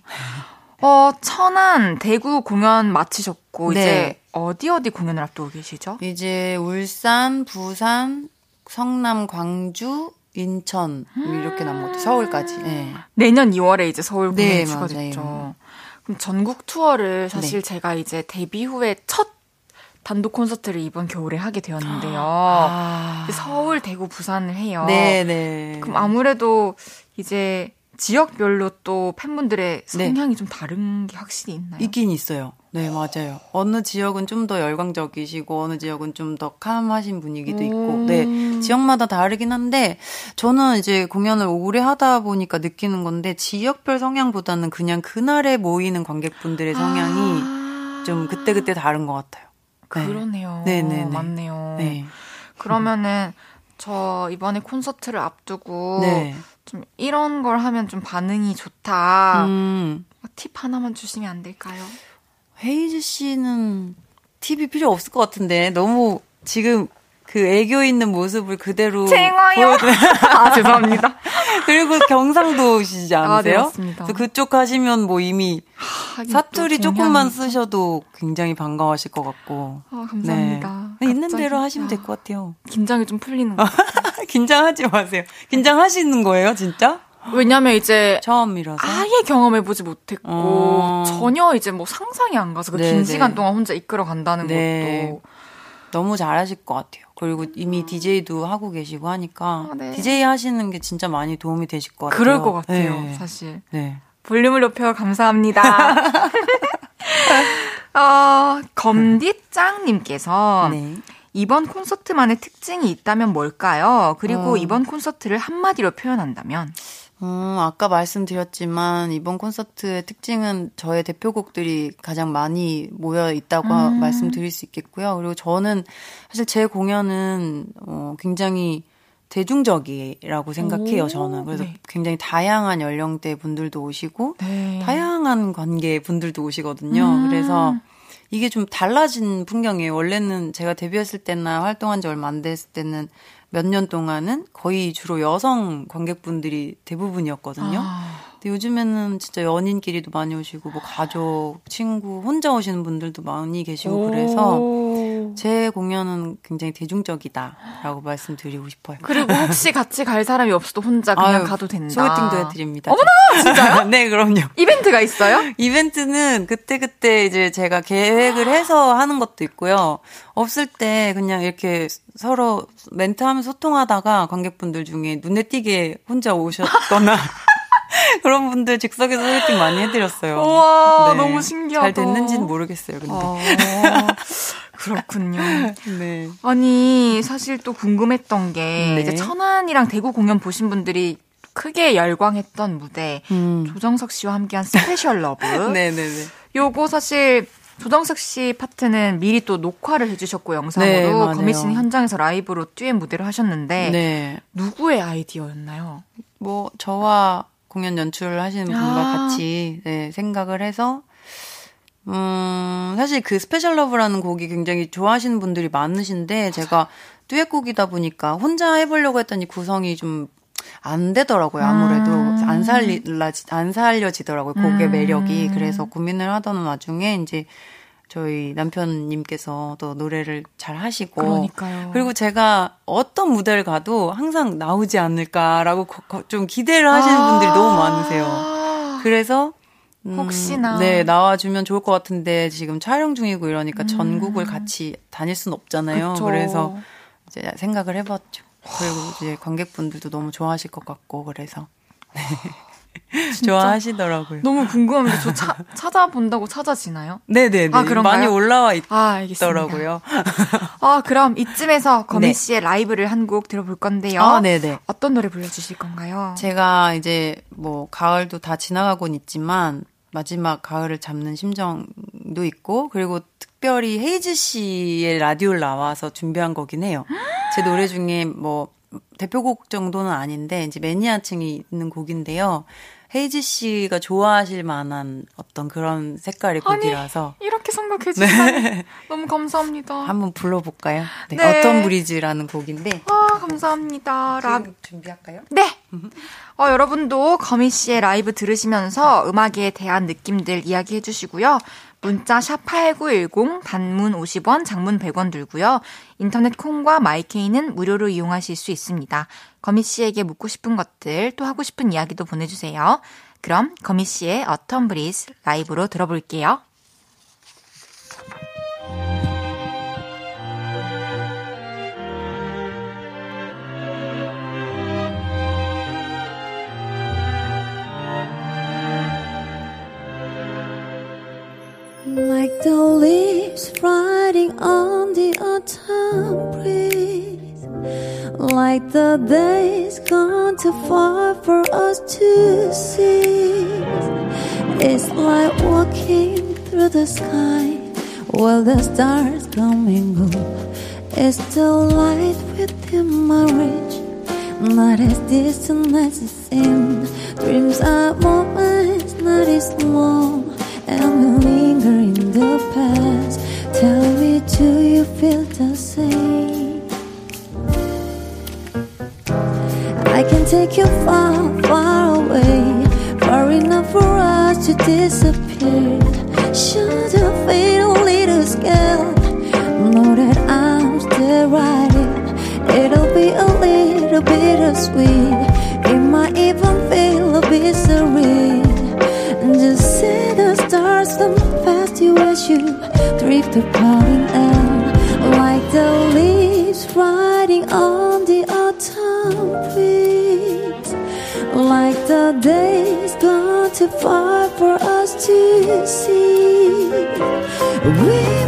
어, 천안, 대구 공연 마치셨고 네. 이제 어디 어디 공연을 앞두고 계시죠? 이제 울산, 부산, 성남, 광주, 인천 이렇게 남은 것같요 서울까지. 네. 내년 2월에 이제 서울 공연 네, 추가 됐죠. 그럼 전국 투어를 사실 네. 제가 이제 데뷔 후에 첫 단독 콘서트를 이번 겨울에 하게 되었는데요. 아. 서울, 대구, 부산을 해요. 네, 네. 그럼 아무래도 이제 지역별로 또 팬분들의 네. 성향이 네. 좀 다른 게 확실히 있나요? 있긴 있어요. 네, 맞아요. 어느 지역은 좀 더 열광적이시고 어느 지역은 좀 더 캄하신 분위기도 있고. 네. 지역마다 다르긴 한데 저는 이제 공연을 오래 하다 보니까 느끼는 건데 지역별 성향보다는 그냥 그날에 모이는 관객분들의 성향이 아~ 좀 그때그때 다른 것 같아요. 네. 그러네요. 네네네. 맞네요. 네. 그러면은 저 이번에 콘서트를 앞두고 네. 좀 이런 걸 하면 좀 반응이 좋다. 음. 팁 하나만 주시면 안 될까요? 헤이즈 씨는 팁이 필요 없을 것 같은데 너무 지금 그 애교 있는 모습을 그대로 보여드... 아 죄송합니다. 그리고 경상도 시지 않으세요? 아, 네, 맞습니다. 그쪽 하시면 뭐 이미 아, 사투리 조금만 쓰셔도 굉장히 반가워하실 것 같고. 아 감사합니다. 네. 있는 대로 하시면 될 것 같아요. 긴장이 좀 풀리는 것 같아요. 긴장하지 마세요. 긴장하시는 거예요, 진짜? 왜냐면 이제 처음이라서 아예 경험해 보지 못했고 어... 전혀 이제 뭐 상상이 안 가서 그긴 네, 시간 동안 혼자 이끌어 간다는 네. 것도 너무 잘하실 것 같아요. 그리고 이미 DJ도 하고 계시고 하니까 아, 네. DJ 하시는 게 진짜 많이 도움이 되실 것 같아요. 그럴 것 같아요, 네. 사실. 네. 볼륨을 높여 감사합니다. 어, 검디짱님께서 네. 이번 콘서트만의 특징이 있다면 뭘까요? 그리고 어. 이번 콘서트를 한마디로 표현한다면? 음, 아까 말씀드렸지만 이번 콘서트의 특징은 저의 대표곡들이 가장 많이 모여 있다고 음. 말씀드릴 수 있겠고요. 그리고 저는 사실 제 공연은 어, 굉장히 대중적이라고 생각해요, 오, 저는. 그래서 네. 굉장히 다양한 연령대 분들도 오시고, 네. 다양한 관계 분들도 오시거든요. 음. 그래서 이게 좀 달라진 풍경이에요. 원래는 제가 데뷔했을 때나 활동한 지 얼마 안 됐을 때는 몇 년 동안은 거의 주로 여성 관객분들이 대부분이었거든요. 아. 근데 요즘에는 진짜 연인끼리도 많이 오시고 뭐 가족, 친구, 혼자 오시는 분들도 많이 계시고 그래서 제 공연은 굉장히 대중적이다라고 말씀드리고 싶어요. 그리고 혹시 같이 갈 사람이 없어도 혼자 그냥 아유, 가도 된다. 소개팅도 해드립니다. 어머나 진짜요? 네 그럼요. 이벤트가 있어요? 이벤트는 그때 그때 이제 제가 계획을 해서 하는 것도 있고요. 없을 때 그냥 이렇게 서로 멘트하면서 소통하다가 관객분들 중에 눈에 띄게 혼자 오셨거나 그런 분들 즉석에서 소개팅 많이 해드렸어요. 와 네. 너무 신기하다. 잘 됐는지는 모르겠어요. 근데. 어, 그렇군요. 네. 아니 사실 또 궁금했던 게 네. 이제 천안이랑 대구 공연 보신 분들이 크게 열광했던 무대 음. 조정석 씨와 함께한 Special Love. 네네네. 요거 사실 조정석 씨 파트는 미리 또 녹화를 해주셨고 영상으로 네, 거미 씨는 현장에서 라이브로 듀엣 무대를 하셨는데 네. 누구의 아이디어였나요? 뭐 저와 공연 연출을 하시는 분과 아. 같이 네, 생각을 해서 음, 사실 그 Special Love라는 곡이 굉장히 좋아하시는 분들이 많으신데 제가 듀엣곡이다 보니까 혼자 해보려고 했더니 구성이 좀 안 되더라고요. 아무래도 음. 안 살리라 안 살려지더라고요. 곡의 음. 매력이. 그래서 고민을 하던 와중에 이제 저희 남편님께서 또 노래를 잘 하시고 그러니까요. 그리고 제가 어떤 무대를 가도 항상 나오지 않을까라고 좀 기대를 하시는 아~ 분들이 너무 많으세요. 그래서 음, 혹시나 네 나와주면 좋을 것 같은데 지금 촬영 중이고 이러니까 음. 전국을 같이 다닐 순 없잖아요. 그쵸. 그래서 이제 생각을 해봤죠. 그리고 이제 관객분들도 너무 좋아하실 것 같고 그래서 네. 좋아하시더라고요. 너무 궁금한데 저 차, 찾아본다고 찾아지나요? 네네네. 아, 그런가요? 많이 올라와 아, 있더라고요. 아, 그럼 이쯤에서 거미 네. 씨의 라이브를 한 곡 들어볼 건데요. 아, 네네. 어떤 노래 불러주실 건가요? 제가 이제 뭐 가을도 다 지나가곤 있지만 마지막 가을을 잡는 심정도 있고 그리고 특별히 헤이즈 씨의 라디오를 나와서 준비한 거긴 해요. 제 노래 중에 뭐 대표곡 정도는 아닌데 이제 매니아층이 있는 곡인데요. 헤이즈 씨가 좋아하실 만한 어떤 그런 색깔의 아니, 곡이라서 이렇게 생각해 주시면 네. 너무 감사합니다. 한번 불러볼까요? 네. 네. 어떤 브리즈라는 곡인데. 아 감사합니다. 라... 준비할까요? 네. 어, 여러분도 거미 씨의 라이브 들으시면서 음악에 대한 느낌들 이야기해 주시고요. 문자 샵 8910 단문 50원, 장문 100원 들고요. 인터넷 콩과 마이케이는 무료로 이용하실 수 있습니다. 거미 씨에게 묻고 싶은 것들 또 하고 싶은 이야기도 보내주세요. 그럼 거미 씨의 어텀 브리즈 라이브로 들어볼게요. Like the leaves riding on the autumn breeze. Like the days gone too far for us to see. It's like walking through the sky while the stars come and go. It's still light within my reach, not as distant as it seems. Dreams are moments, not as long and we in the past. Tell me, do you feel the same? I can take you far, far away, far enough for us to disappear. Should you feel a little scared? Know that I'm still riding. It'll be a little bit of sweet. It might even feel a bit surreal. As you drift in air Like the leaves riding on the autumn breeze Like the the days gone too far for us to see. We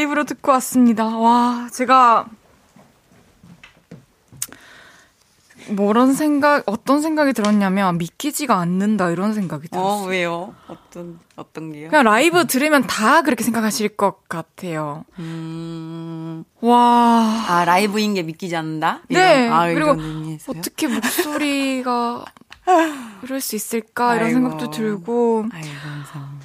라이브로 듣고 왔습니다. 와, 제가 뭐런 생각, 어떤 생각이 들었냐면 믿기지가 않는다 이런 생각이 들었어요. 어, 왜요? 어떤, 어떤 게요? 그냥 라이브 들으면 다 그렇게 생각하실 것 같아요. 음, 와. 아, 라이브인 게 믿기지 않는다? 네. 이런, 아, 그리고? 어떻게 목소리가 이럴 수 있을까 이런 아이고. 생각도 들고 아이고, 감사합니다.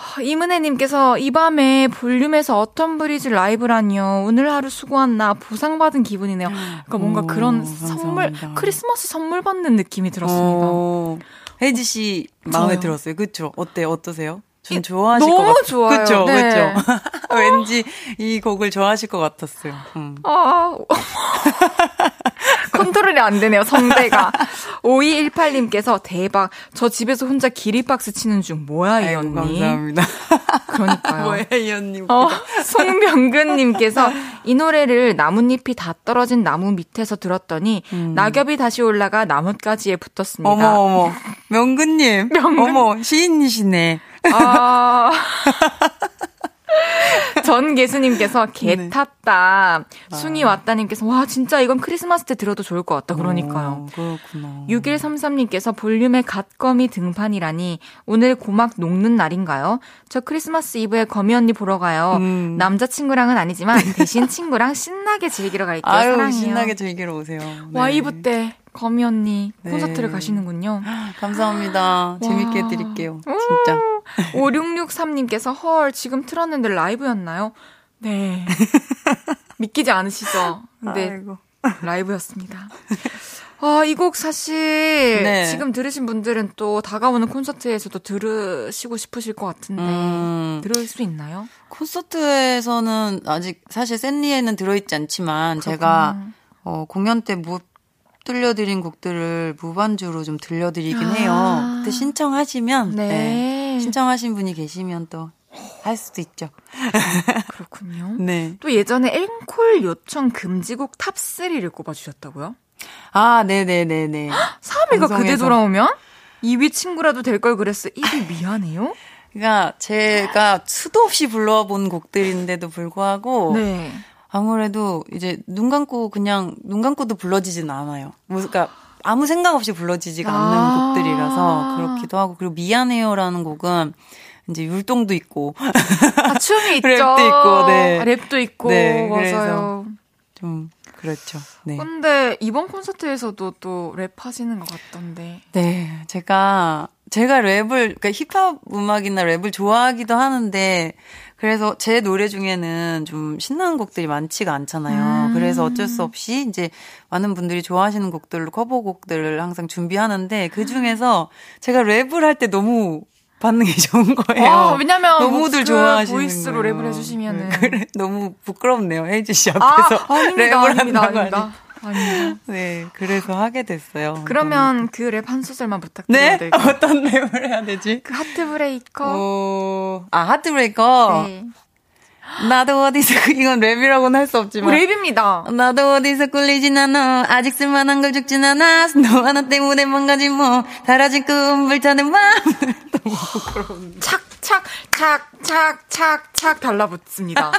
하, 이문혜님께서 이 밤에 볼륨에서 어떤 브리즈 라이브라니요. 오늘 하루 수고한 나 보상받은 기분이네요. 그러니까 뭔가 오, 그런 선물 감사합니다. 크리스마스 선물 받는 느낌이 들었습니다. 어, 혜지 씨 마음에 저요. 들었어요. 그쵸? 어때, 어떠세요? 전 이- 좋아하실 것 너무 같아요. 좋아요. 그쵸, 네. 그쵸. 왠지 이 곡을 좋아하실 것 같았어요. 음. 아, 컨트롤이 안 되네요, 성대가. 5218님께서 대박. 저 집에서 혼자 기립박스 치는 중. 뭐야, 이 아이고, 언니. 감사합니다. 그러니까요. 뭐야, 이 언니. 어, 송명근님께서 이 노래를 나뭇잎이 다 떨어진 나무 밑에서 들었더니 낙엽이 다시 올라가 나뭇가지에 붙었습니다. 음. 어머, 어머. 명근님. 명근. 어머, 시인이시네. 아. 전 개수님께서 개 네. 탔다. 순이 왔다님께서 와 진짜 이건 크리스마스 때 들어도 좋을 것 같다. 그러니까요. 어, 그렇구나. 6133님께서 볼륨의 갓거미 등판이라니 오늘 고막 녹는 날인가요? 저 크리스마스 이브에 거미 언니 보러 가요. 음. 남자친구랑은 아니지만 대신 친구랑 신나게 즐기러 갈게요. 아유, 사랑해요. 신나게 즐기러 오세요. 네. 와이브 때 거미 언니 네. 콘서트를 가시는군요. 감사합니다. 재밌게 와. 해드릴게요. 진짜. 5663님께서 헐 지금 틀었는데 라이브였나요? 네. 믿기지 않으시죠? 근데 아이고. 라이브였습니다. 아, 이 곡 사실 네. 지금 들으신 분들은 또 다가오는 콘서트에서도 들으시고 싶으실 것 같은데 음. 들을 수 있나요? 콘서트에서는 아직 사실 샌리에는 들어있지 않지만 제가 어, 공연 때못 들려드린 곡들을 무반주로 좀 들려드리긴 아. 해요. 그때 신청하시면 네. 네, 신청하신 분이 계시면 또 할 수도 있죠. 그렇군요. 네. 또 예전에 앵콜 요청 금지곡 탑3를 꼽아주셨다고요? 아, 네네네네. 3위가 그대 방송에서. 돌아오면? 2위 친구라도 될 걸 그랬어. 1위 미안해요? 그러니까 제가 수도 없이 불러본 곡들인데도 불구하고 네. 아무래도 이제 눈 감고 그냥 눈 감고도 불러지진 않아요. 뭐, 그러니까 아무 생각 없이 불러지지가 않는 아. 곡들이라서 그렇기도 하고 그리고 미안해요라는 곡은 이제 율동도 있고 아, 춤이 있죠. 랩도 있고, 네. 아, 랩도 있고. 네, 맞아요. 좀 그렇죠. 네. 근데 이번 콘서트에서도 또 랩 하시는 것 같던데. 네, 제가 제가 랩을 그러니까 힙합 음악이나 랩을 좋아하기도 하는데 그래서 제 노래 중에는 좀 신나는 곡들이 많지가 않잖아요. 음. 그래서 어쩔 수 없이 이제 많은 분들이 좋아하시는 곡들로 커버곡들을 항상 준비하는데 그 중에서 제가 랩을 할 때 너무 반응이 좋은 거예요. 아, 왜냐면 너무들 그 좋아하시는 보이스로 거예요. 랩을 해주시면은. 그래, 너무 부끄럽네요. 헤이즈 씨 아, 앞에서 아닙니다. 랩을 아닙니다. 한다고 아닙니다. 하니. 아닙니다. 네, 그래서 하게 됐어요. 그러면 그 랩 한 소절만 네? 부탁드려야 될까요? 어떤 랩을 해야 되지? 그 Heartbreaker. 어, 아, Heartbreaker? 네. 나도 어디서, 이건 랩이라고는 할수 어, 없지만. 랩입니다. 나도 어디서 꿀리진 않아. 아직 쓸만한 걸 죽진 않아. 너 하나 때문에 망가진 몸. 사라진 꿈, 불타는 마음. 착착 착 착 착 착 달라붙습니다.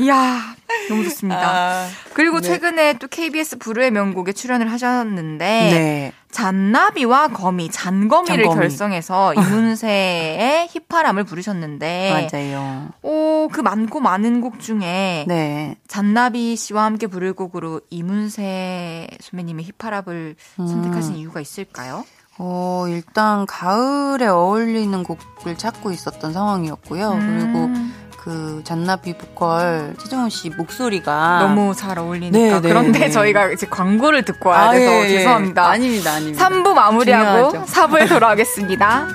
이야 너무 좋습니다. 아, 그리고 네. 최근에 또 KBS 불후의 명곡에 출연을 하셨는데 네. 잔나비와 거미 잔거미를 잔거미. 결성해서 이문세의 휘파람을 부르셨는데 맞아요. 오, 그 많고 많은 곡 중에 네. 잔나비 씨와 함께 부를 곡으로 이문세 선배님의 휘파람을 음. 선택하신 이유가 있을까요? 어, 일단 가을에 어울리는 곡을 찾고 있었던 상황이었고요. 그리고 음. 그 잔나비 보컬 최정훈 씨 목소리가 너무 잘 어울리니까 네, 네, 그런데 네. 저희가 이제 광고를 듣고 와야 아, 돼서 예, 예. 죄송합니다. 아닙니다, 아닙니다. 3부 마무리하고 중요하죠. 4부에 돌아오겠습니다.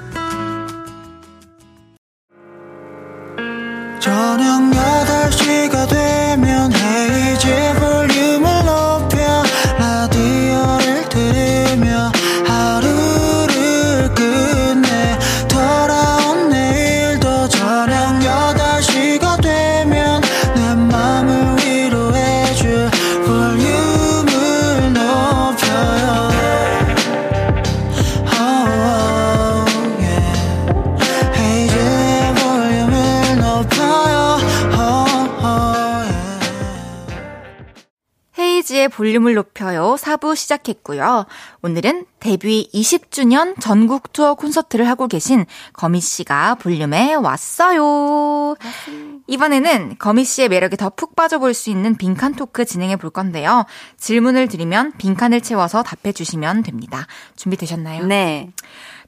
저녁 8시가 되면 헤이즈 볼 볼륨을 높여요 4부 시작했고요. 오늘은 데뷔 20주년 전국 투어 콘서트를 하고 계신 거미 씨가 볼륨에 왔어요. 이번에는 거미 씨의 매력에 더 푹 빠져볼 수 있는 빈칸 토크 진행해 볼 건데요. 질문을 드리면 빈칸을 채워서 답해 주시면 됩니다. 준비되셨나요? 네.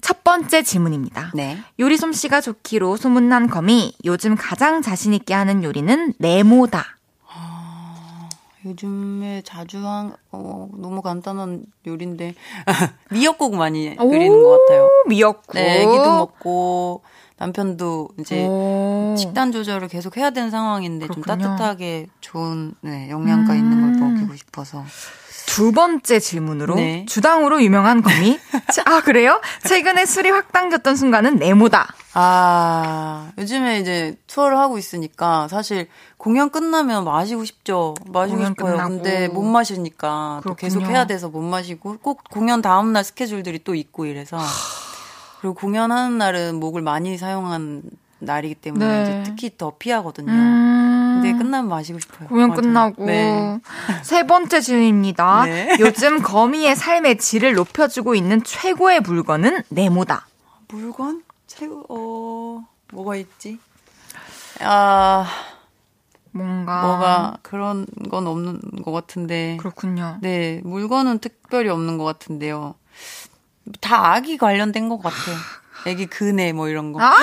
첫 번째 질문입니다. 네. 요리 솜씨가 좋기로 소문난 거미, 요즘 가장 자신있게 하는 요리는 네모다. 요즘에 자주 한, 어, 너무 간단한 요리인데, 미역국 많이 끓이는 것 같아요. 미역국. 네, 애기도 먹고, 남편도 이제 오. 식단 조절을 계속 해야 되는 상황인데, 좀 그렇군요. 따뜻하게 좋은, 네, 영양가 있는 걸 음. 먹이고 싶어서. 두 번째 질문으로 네. 주당으로 유명한 거미. 아, 그래요? 최근에 술이 확 당겼던 순간은 네모다. 아, 요즘에 이제 투어를 하고 있으니까, 사실 공연 끝나면 마시고 싶죠. 마시고 싶어요. 끝나고. 근데 못 마시니까, 또 계속. 해야 돼서 못 마시고, 꼭 공연 다음 날 스케줄들이 또 있고 이래서. 그리고 공연하는 날은 목을 많이 사용한 날이기 때문에 네. 특히 더 피하거든요. 음. 근데 끝나면 마시고 싶어요. 공연 맞아요. 끝나고 네. 세 번째 질문입니다. 네. 요즘 거미의 삶의 질을 높여주고 있는 최고의 물건은 네모다. 물건? 최고, 어, 뭐가 있지? 아, 뭔가 뭐가 그런 건 없는 것 같은데. 그렇군요. 네, 물건은 특별히 없는 것 같은데요. 다 아기 관련된 것 같아요. 애기 그네 뭐 이런 거. 아,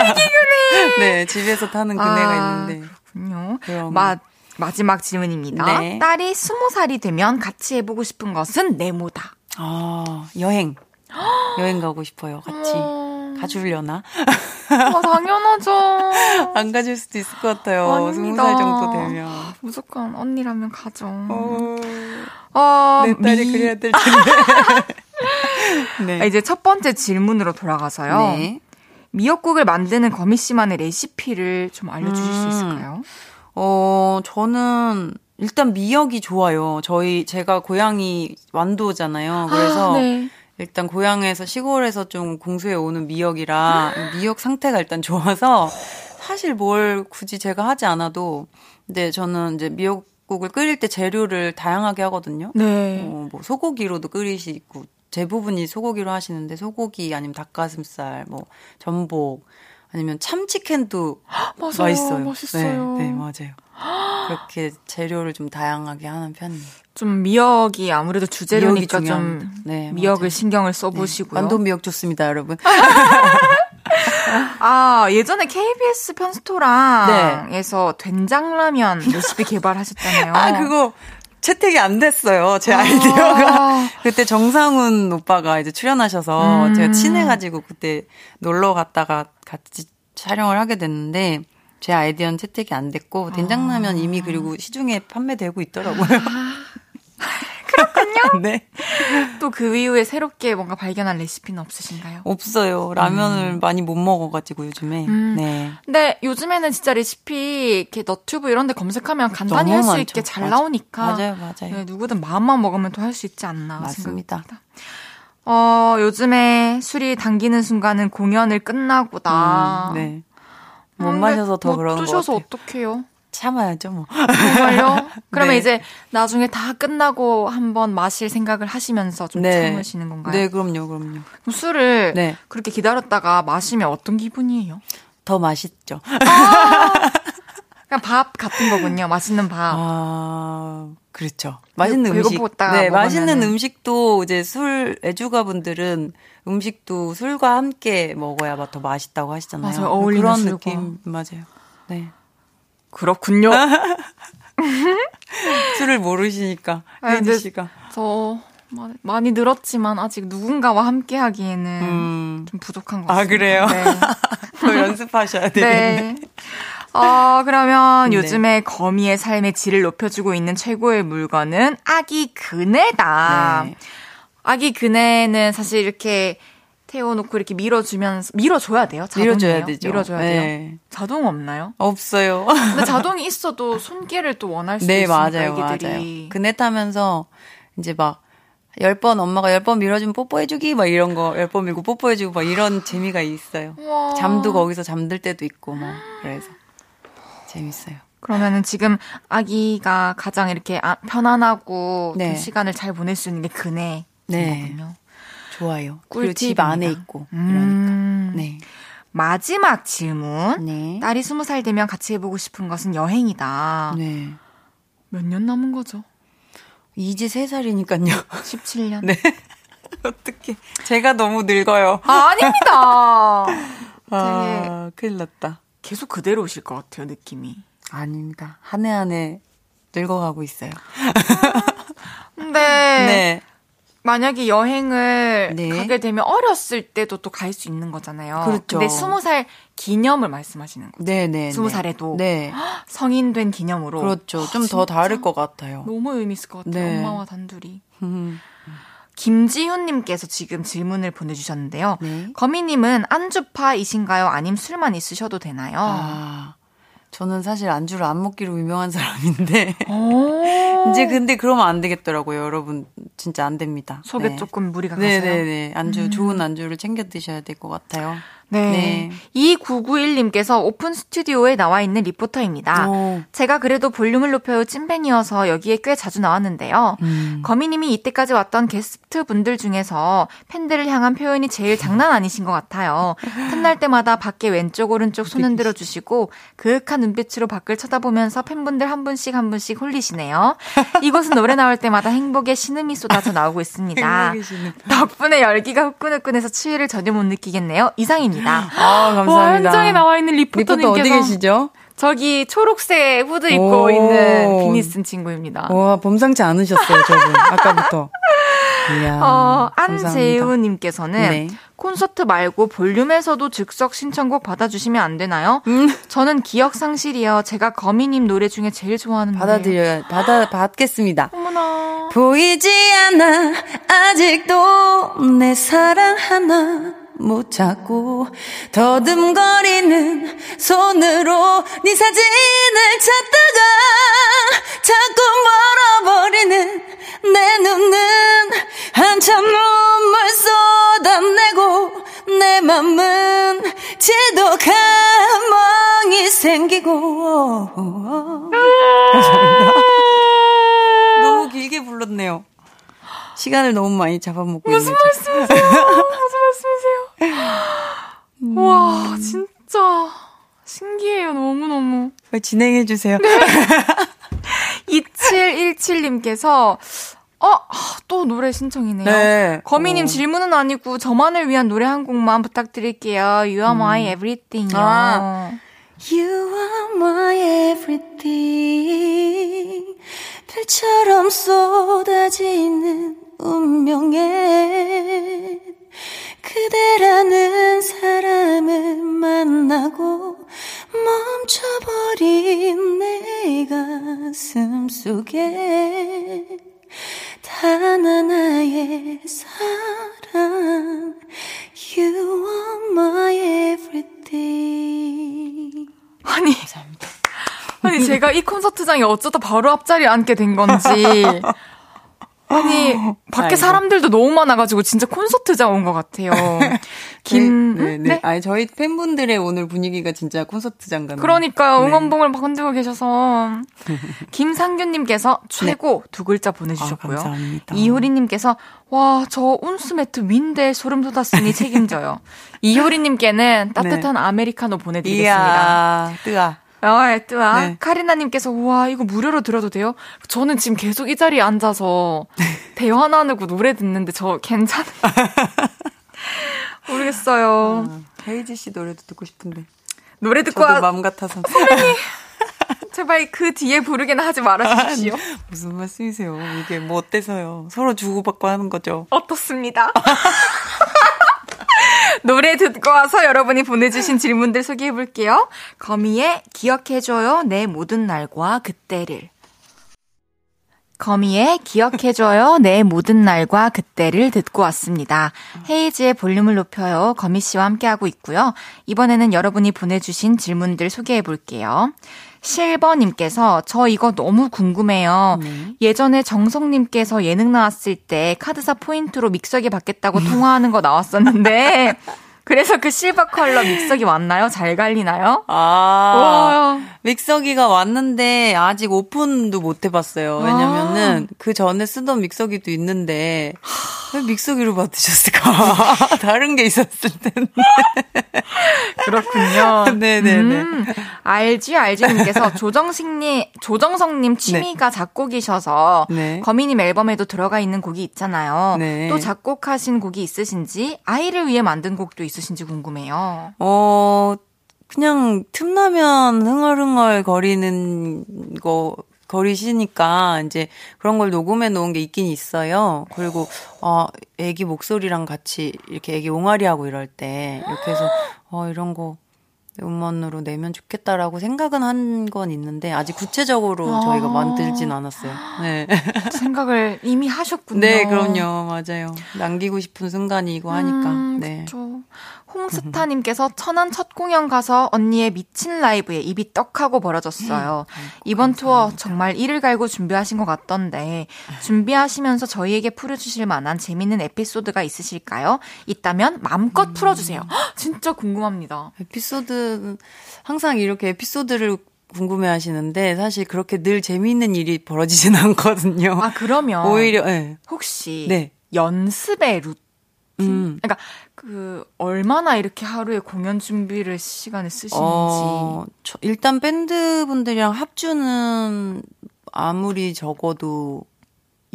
애기 그네. 네, 집에서 타는 그네가 아, 있는데. 그렇군요. 그럼. 마, 마지막 질문입니다. 네. 딸이 스무 살이 되면 같이 해보고 싶은 것은 네모다. 아, 여행. 여행 가고 싶어요. 같이. 어, 가주려나? 아, 당연하죠. 안 가줄 수도 있을 것 같아요. 아닙니다. 스무 살 정도 되면. 무조건 언니라면 가죠. 어, 어, 내 딸이 미- 그래야 될 텐데. 네. 아, 이제 첫 번째 질문으로 돌아가서요. 네. 미역국을 만드는 거미 씨만의 레시피를 좀 알려주실 수 음. 있을까요? 어, 저는 일단 미역이 좋아요. 저희 제가 고향이 완도잖아요. 그래서 아, 네. 일단 고향에서 시골에서 좀 공수해 오는 미역이라 미역 상태가 일단 좋아서 사실 뭘 굳이 제가 하지 않아도 근데 저는 이제 미역 된장국을 끓일 때 재료를 다양하게 하거든요. 네. 어, 뭐 소고기로도 끓이시고 대부분이 소고기로 하시는데 소고기 아니면 닭가슴살, 뭐 전복 아니면 참치캔도. 맛있어요. 맛있어요. 네, 네, 맞아요. 그렇게 재료를 좀 다양하게 하는 편이에요. 좀 미역이 아무래도 주재료니까 미역이 좀. 네, 미역을 맞아요. 신경을 써보시고요. 완도 미역 좋습니다, 여러분. 아 예전에 KBS 편스토랑에서 된장라면 레시피 개발하셨잖아요. 네. 아, 그거 채택이 안 됐어요. 제 아이디어가. 아. 그때 정상훈 오빠가 이제 출연하셔서 음. 제가 친해가지고 그때 놀러 갔다가 같이 촬영을 하게 됐는데 제 아이디어는 채택이 안 됐고 된장라면 이미 그리고 시중에 판매되고 있더라고요. 네. 또 그 이후에 새롭게 뭔가 발견한 레시피는 없으신가요? 없어요. 라면을 많이 못 먹어가지고 요즘에. 음. 네. 근데 요즘에는 진짜 레시피 이렇게 너튜브 이런 데 검색하면 간단히 할 수. 있게 잘 맞아. 나오니까 맞아요, 맞아요. 네, 누구든 마음만 먹으면 또 할 수 있지 않나 맞습니다. 생각합니다. 어, 요즘에 술이 당기는 순간은 공연을 끝나고다. 음, 네. 못 근데 마셔서 더못 그러는 것 드셔서. 어떡해요? 참아야죠, 뭐. 정말요? 그러면 네. 이제 나중에 다 끝나고 한번 마실 생각을 하시면서 좀 네. 참으시는 건가요? 네, 그럼요, 그럼요. 그럼 술을 네. 그렇게 기다렸다가 마시면 어떤 기분이에요? 더 맛있죠. 그냥 밥 같은 거군요. 맛있는 밥. 아, 그렇죠. 맛있는 배고- 음식. 네, 먹으면은. 맛있는 음식도 이제 술 애주가 분들은 음식도 술과 함께 먹어야 더 맛있다고 하시잖아요. 맞아요. 어울리는 그런 술과. 느낌 맞아요. 네. 그렇군요. 술을 모르시니까 아, 혜지 씨가. 저 마- 많이 늘었지만 아직 누군가와 함께 하기에는 음. 좀 부족한 것 아, 같습니다. 그래요? 네. 더 연습하셔야 되겠네. 네. 어, 그러면 네. 요즘에 거미의 삶의 질을 높여주고 있는 최고의 물건은 아기 그네다. 네. 아기 그네는 사실 이렇게 태워놓고 이렇게 밀어주면서 밀어줘야 돼요. 자동이에요? 밀어줘야 되죠. 밀어줘야 네. 돼요. 자동 없나요? 없어요. 근데 자동이 있어도 손길을 또 원할 수도 네, 있으니까 맞아요, 애기들이. 맞아요. 그네 타면서 이제 막, 열번 엄마가 열번 밀어주면 뽀뽀해주기 막 이런 거열번 밀고 뽀뽀해주고 막 이런 재미가 있어요. 우와. 잠도 거기서 잠들 때도 있고 막 그래서 재밌어요. 그러면은 지금 아기가 가장 이렇게 아- 편안하고 네. 좀 시간을 잘 보낼 수 있는 게 그네. 네. 거군요. 좋아요. 그리고 집 꿀팁입니다. 안에 있고 음. 이러니까. 네. 마지막 질문. 네. 딸이 스무 살 되면 같이 해보고 싶은 것은 여행이다. 네. 몇 년 남은 거죠? 이제 세 살이니까요. 17년? 네. 어떻게? 제가 너무 늙어요. 아, 아닙니다. 아, 큰일 났다. 계속 그대로 오실 것 같아요, 느낌이. 아닙니다. 한 해 한 해 늙어가고 있어요. 근데 네. 만약에 여행을 네. 가게 되면 어렸을 때도 또 갈 수 있는 거잖아요. 그렇죠. 근데 스무 살 기념을 말씀하시는 거죠. 네네. 스무 살에도 네. 성인 된 기념으로. 그렇죠. 좀더 진짜? 다를 것 같아요. 너무 의미 있을 것 같아요. 네. 엄마와 단둘이. 음. 김지훈님께서 지금 질문을 보내주셨는데요. 네. 거미님은 안주파이신가요? 아님 술만 있으셔도 되나요? 아, 저는 사실 안주를 안 먹기로 유명한 사람인데. 오. 이제 근데 그러면 안 되겠더라고요, 여러분. 진짜 안 됩니다. 속에 네. 조금 무리가 가서요. 네네네. 안주, 좋은 안주를 챙겨 드셔야 될 것 같아요. 네. 네. 2991님께서 오픈 스튜디오에 나와 있는 리포터입니다. 오. 제가 그래도 볼륨을 높여요 찐팬이어서 여기에 꽤 자주 나왔는데요. 음. 거미님이 이때까지 왔던 게스트 분들 중에서 팬들을 향한 표현이 제일 장난 아니신 것 같아요. 틈날 때마다 밖에 왼쪽 오른쪽 손 흔들어 주시고 그윽한 눈빛으로 밖을 쳐다보면서 팬분들 한 분씩 한 분씩 홀리시네요. 이곳은 노래 나올 때마다 행복의 신음이 쏟아져 나오고 있습니다. 덕분에 열기가 후끈후끈해서 추위를 전혀 못 느끼겠네요. 이상입니다. 아, 감사합니다. 와, 현장에 나와 있는 리포터 리포터님께서 어디 계시죠? 저기 초록색 후드 입고 오. 있는 비니 쓴 친구입니다. 와, 범상치 않으셨어요, 저분. 아까부터. 이야. 어. 안재우님께서는 네. 콘서트 말고 볼륨에서도 즉석 신청곡 받아주시면 안 되나요? 음. 저는 기억 상실이요. 제가 거미님 노래 중에 제일 좋아하는. 받아드려야, 받아, 받겠습니다. 어머나. 보이지 않아 아직도 내 사랑 하나 못 찾고 더듬거리는 손으로 네 사진을 찾다가 자꾸 멀어버리는 내 눈은 한참 눈물 쏟아내고 내 맘은 지독한 멍이 생기고 감사합니다 너무 길게 불렀네요 시간을 너무 많이 잡아먹고 무슨 있는 말씀이세요? 무슨 말씀이세요? 와, 진짜 신기해요. 너무너무. 빨리 진행해 주세요. 2717님께서 어, 아, 또 노래 신청이네요. 네. 거미님 어. 질문은 아니고 저만을 위한 노래 한 곡만 부탁드릴게요. You are my everything이요. 아. You are my everything. 별처럼 쏟아지는 운명에 그대라는 사람을 만나고 멈춰버린 내 가슴 속에 단 하나의 사랑. You are my everything. 아니, 아니 제가 이 콘서트장에 어쩌다 바로 앞자리에 앉게 된 건지. 아니 밖에 아이고. 사람들도 너무 많아가지고 진짜 콘서트장 온 것 같아요. 김, 네, 네. 네? 아니 저희 팬분들의 오늘 분위기가 진짜 콘서트장 같네요. 그러니까요. 네. 응원봉을 막 흔들고 계셔서. 김상균님께서 최고 두 글자 보내주셨고요. 아, 감사합니다. 이효리님께서 와, 저 운수매트 윈데 소름 돋았으니 책임져요. 이효리님께는 따뜻한 아메리카노 보내드리겠습니다. 이야, 뜨아. 아, 뜨아. 네. 카리나님께서 우와 이거 무료로 들어도 돼요? 저는 지금 계속 이 자리에 앉아서 네. 대화 나누고 노래 듣는데 저 괜찮은 모르겠어요. 헤이지 씨 노래도 듣고 싶은데. 노래 듣고 저도 와, 마음 같아서. 제발 그 뒤에 부르게나 하지 말아주십시오. 무슨 말씀이세요? 이게 뭐 어때서요? 서로 주고받고 하는 거죠. 어떻습니다. 노래 듣고 와서 여러분이 보내주신 질문들 소개해 볼게요. 거미의 기억해줘요 내 모든 날과 그때를. 거미의 기억해줘요 내 모든 날과 그때를 듣고 왔습니다. 헤이즈의 볼륨을 높여요 거미 씨와 함께하고 있고요. 이번에는 여러분이 보내주신 질문들 소개해 볼게요. 실버님께서 저 이거 너무 궁금해요. 예전에 정성님께서 예능 나왔을 때 카드사 포인트로 믹서기 받겠다고 통화하는 거 나왔었는데 그래서 그 실버 컬러 믹서기 왔나요? 잘 갈리나요? 아. 와. 믹서기가 왔는데 아직 오픈도 못 해봤어요. 왜냐면은 그 전에 쓰던 믹서기도 있는데 왜 믹서기로 받으셨을까? 다른 게 있었을 텐데. 그렇군요. 네네네. 음, 알지 알지님께서 조정식님 조정성님 취미가 작곡이셔서 네. 거미님 앨범에도 들어가 있는 곡이 있잖아요. 네. 또 작곡하신 곡이 있으신지 아이를 위해 만든 곡도 있 으신지 궁금해요. 어, 그냥 틈나면 흥얼흥얼 거리는 거, 거리시니까 이제 그런 걸 녹음해 놓은 게 있긴 있어요. 그리고, 어, 애기 목소리랑 같이 이렇게 애기 옹알이 하고 이럴 때 이렇게 해서, 어, 이런 거 음원으로 내면 좋겠다라고 생각은 한 건 있는데 아직 구체적으로 저희가 만들진 않았어요. 네. 생각을 이미 하셨군요. 네, 그럼요. 맞아요. 남기고 싶은 순간이고 하니까. 음, 네. 그쵸. 홍스타님께서 천안 첫 공연 가서 언니의 미친 라이브에 입이 떡하고 벌어졌어요. 이번 투어 정말 이를 갈고 준비하신 것 같던데 준비하시면서 저희에게 풀어주실 만한 재밌는 에피소드가 있으실까요? 있다면 마음껏 음. 풀어주세요. 헉, 진짜 궁금합니다. 에피소드 항상 이렇게 에피소드를 궁금해 하시는데 사실 그렇게 늘 재미있는 일이 벌어지진 않거든요. 아 그러면 오히려 네. 혹시 네. 연습의 루틴? 음. 그러니까 그 얼마나 이렇게 하루에 공연 준비를 시간을 쓰시는지. 어, 저- 일단 밴드 분들이랑 합주는 아무리 적어도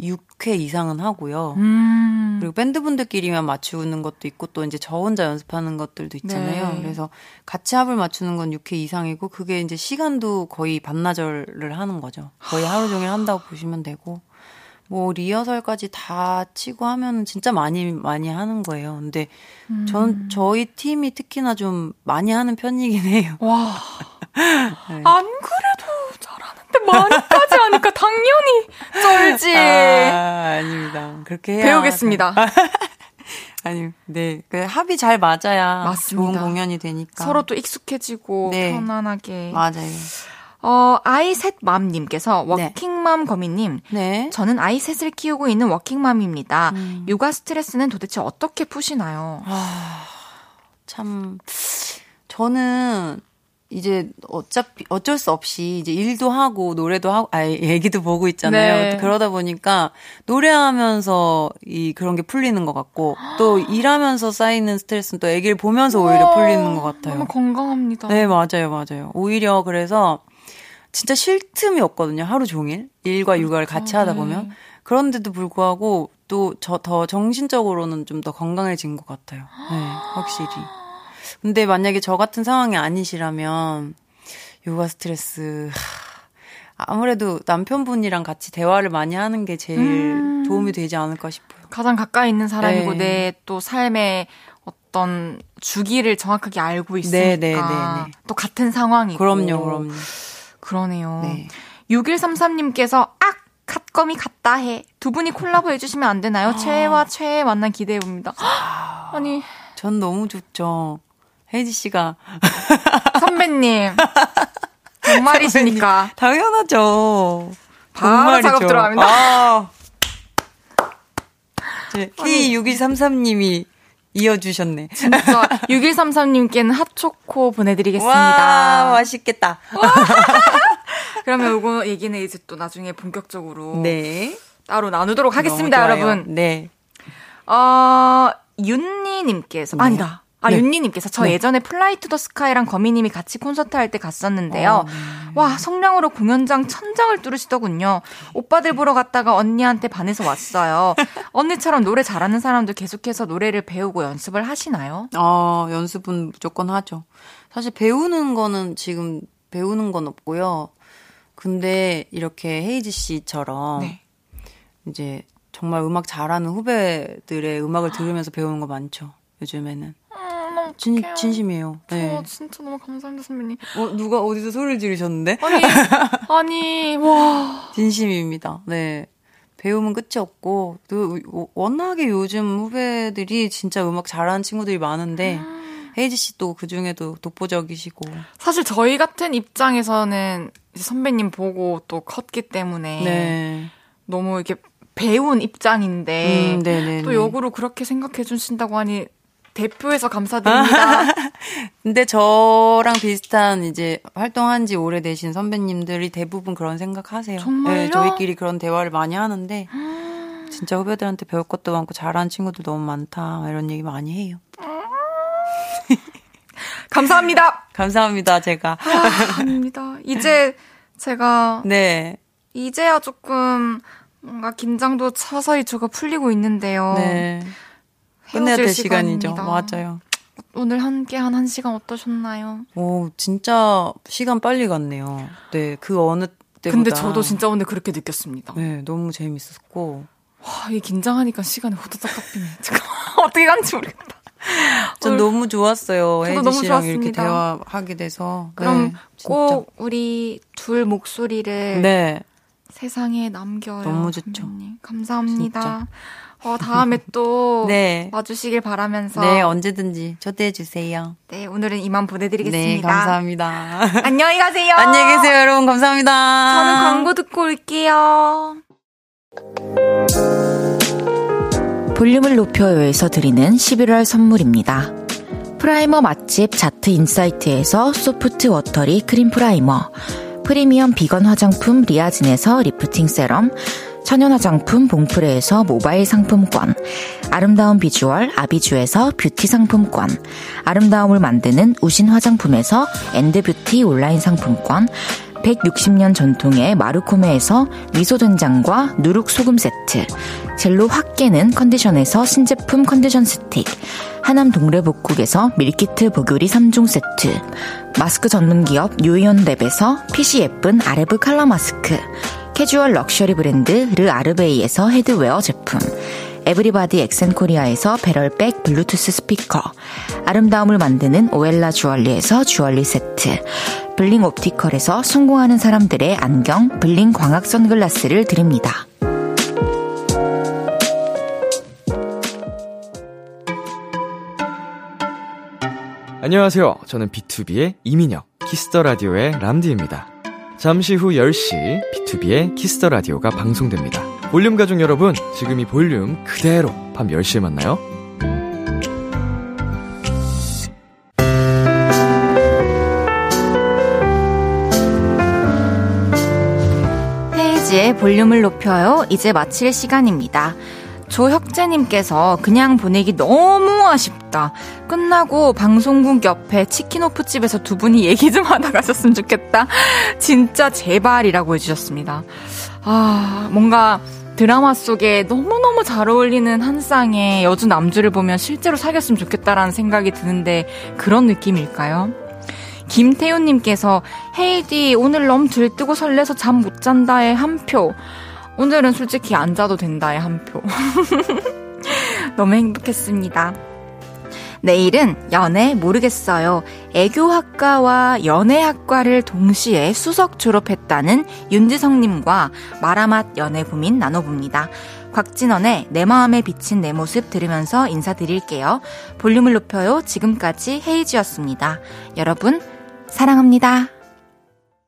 6회 이상은 하고요. 음. 그리고 밴드 분들끼리만 맞추는 것도 있고 또 이제 저 혼자 연습하는 것들도 있잖아요. 네. 그래서 같이 합을 맞추는 건 6회 이상이고 그게 이제 시간도 거의 반나절을 하는 거죠. 거의 하루 종일 한다고 보시면 되고 뭐 리허설까지 다 치고 하면 진짜 많이 많이 하는 거예요. 근데 음. 전 저희 팀이 특히나 좀 많이 하는 편이긴 해요. 와. 네. 안 그래도 잘하는데 많이까지 하니까 당연히 쩔지. 아, 아닙니다. 그렇게 해야 배우겠습니다. 아니, 네. 그 합이 잘 맞아야 맞습니다. 좋은 공연이 되니까. 서로 또 익숙해지고 네. 편안하게. 맞아요. 어, 아이 셋 맘님께서 네. 워킹맘 거미님. 네. 저는 아이 셋을 키우고 있는 워킹맘입니다. 음. 육아 스트레스는 도대체 어떻게 푸시나요? 아, 참 저는 이제 어차피 어쩔 수 없이 이제 일도 하고 노래도 하고 아 얘기도 보고 있잖아요. 네. 그러다 보니까 노래하면서 이 그런 게 풀리는 것 같고 또 일하면서 쌓이는 스트레스는 또 애기를 보면서 오히려 풀리는 것 같아요. 너무 건강합니다. 네, 맞아요, 맞아요. 오히려 그래서 진짜 쉴 틈이 없거든요. 하루 종일 일과 육아를 같이 하다 보면 네. 그런데도 불구하고 또 저 더 정신적으로는 좀 더 건강해진 것 같아요. 네, 확실히. 근데 만약에 저 같은 상황이 아니시라면 육아 스트레스 하, 아무래도 남편분이랑 같이 대화를 많이 하는 게 제일 음. 도움이 되지 않을까 싶어요. 가장 가까이 있는 사람이고 네. 내또 삶의 어떤 주기를 정확하게 알고 있으니까 네, 네, 네, 네. 또 같은 상황이고 그럼요, 그럼요. 그러네요. 네. 6133님께서 악 갓검이 같다 해. 두 분이 콜라보 해주시면 안 되나요? 최애와 최애 만남 기대해 봅니다. 아니 전 너무 좋죠. 혜지 씨가 선배님 정말이시니까 당연하죠. 바로. 작업 들어갑니다. 아. 네, K6133님이 이어주셨네. 진짜 6133님께는 핫초코 보내드리겠습니다. 와, 맛있겠다. 그러면 이거 얘기는 이제 또 나중에 본격적으로 네. 따로 나누도록 하겠습니다. 여러분. 네. 어, 윤니님께서, 네. 아니다. 아, 네. 윤니님께서 저 네. 예전에 Fly to the Sky랑 거미님이 같이 콘서트 할 때 갔었는데요. 어, 네. 와, 성량으로 공연장 천장을 뚫으시더군요. 오빠들 보러 갔다가 언니한테 반해서 왔어요. 언니처럼 노래 잘하는 사람도 계속해서 노래를 배우고 연습을 하시나요? 어, 연습은 무조건 하죠. 사실 배우는 거는 지금 배우는 건 없고요. 근데 이렇게 헤이즈 씨처럼 네. 이제 정말 음악 잘하는 후배들의 음악을 들으면서 배우는 거 많죠. 요즘에는. 음, 진. 진심이에요. 저 네. 진짜 너무 감사합니다, 선배님. 어, 누가 어디서 소리를 지르셨는데? 아니, 아니, 와. 진심입니다. 네. 배우면 끝이 없고, 또 워낙에 요즘 후배들이 진짜 음악 잘하는 친구들이 많은데, 헤이지 씨또그 중에도 독보적이시고. 사실 저희 같은 입장에서는 선배님 보고 또 컸기 때문에 네. 너무 이렇게 배운 입장인데 음, 네네네. 또 역으로 그렇게 생각해 주신다고 하니 대표해서 감사드립니다. 근데 저랑 비슷한 이제 활동한 지 오래되신 선배님들이 대부분 그런 생각하세요. 정말요? 네, 저희끼리 그런 대화를 많이 하는데, 진짜 후배들한테 배울 것도 많고 잘하는 친구들 너무 많다. 이런 얘기 많이 해요. 감사합니다. 감사합니다, 제가. 아, 아닙니다. 이제 제가 네. 이제야 조금 뭔가 긴장도 서서히 조가 풀리고 있는데요. 네. 끝내야 될 시간이죠. 시간입니다. 맞아요. 오늘 함께 한한 시간 어떠셨나요? 오, 진짜 시간 빨리 갔네요. 네, 그 어느 때보다. 근데 저도 진짜 오늘 그렇게 느꼈습니다. 네, 너무 재밌었고. 와, 이 긴장하니까 시간이 호다닥 깎이네. 잠깐 어떻게 간지 모르겠다. 전 너무 좋았어요. 저도 너무 씨랑 이렇게 좋았습니다. 대화하게 돼서. 그럼 네. 꼭 우리 둘 목소리를 네. 세상에 남겨요. 너무 좋죠. 감사합니다. 진짜. 어, 다음에 또 네. 와주시길 바라면서 네, 언제든지 초대해 주세요. 네, 오늘은 이만 보내드리겠습니다. 네, 감사합니다. 안녕히 가세요. 안녕히 계세요, 여러분. 감사합니다. 저는 광고 듣고 올게요. 볼륨을 높여요에서 드리는 11월 선물입니다. primer 맛집 자트 인사이트에서 soft watery cream primer, 프리미엄 비건 화장품 리아진에서 lifting serum, 천연 화장품 봉프레에서 모바일 상품권, 아름다운 비주얼 아비주에서 뷰티 상품권, 아름다움을 만드는 우신 화장품에서 엔드뷰티 온라인 상품권, 160년 전통의 마르코메에서 미소된장과 누룩소금 세트, 젤로 확 깨는 컨디션에서 신제품 컨디션 스틱, 하남 동래복국에서 밀키트 보교리 3종 세트, 마스크 전문 기업 유이온랩에서 핏이 예쁜 아레브 칼라 마스크, 캐주얼 럭셔리 브랜드 르 아르베이에서 headwear 제품, 에브리바디 엑센코리아에서 배럴백 블루투스 스피커, 아름다움을 만드는 오엘라 주얼리에서 주얼리 세트, 블링 옵티컬에서 성공하는 사람들의 안경 블링 광학 선글라스를 드립니다. 안녕하세요. 저는 B2B의 이민혁, 키스터 라디오의 람디입니다. 잠시 후 10시 B2B의 키스터 라디오가 방송됩니다. 볼륨 가족 여러분, 지금 이 볼륨 그대로 밤 10시에 만나요. 헤이지의 볼륨을 높여요. 이제 마칠 시간입니다. 조혁재님께서 그냥 보내기 너무 아쉽다. 끝나고 방송국 옆에 치킨오프집에서 두 분이 얘기 좀 하다 가셨으면 좋겠다. 진짜 제발이라고 해주셨습니다. 아, 뭔가 드라마 속에 너무너무 잘 어울리는 한 쌍의 여주 남주를 보면 실제로 사귀었으면 좋겠다라는 생각이 드는데 그런 느낌일까요? 김태훈님께서 헤이디 오늘 너무 들뜨고 설레서 잠 못 잔다에 한 표. 오늘은 솔직히 안 자도 된다에 한 표. 너무 행복했습니다. 내일은 연애 모르겠어요. 애교학과와 연애학과를 동시에 수석 졸업했다는 윤지성님과 마라맛 연애 고민 나눠봅니다. 곽진원의 내 마음에 비친 내 모습 들으면서 인사드릴게요. 볼륨을 높여요. 지금까지 헤이지였습니다. 여러분, 사랑합니다.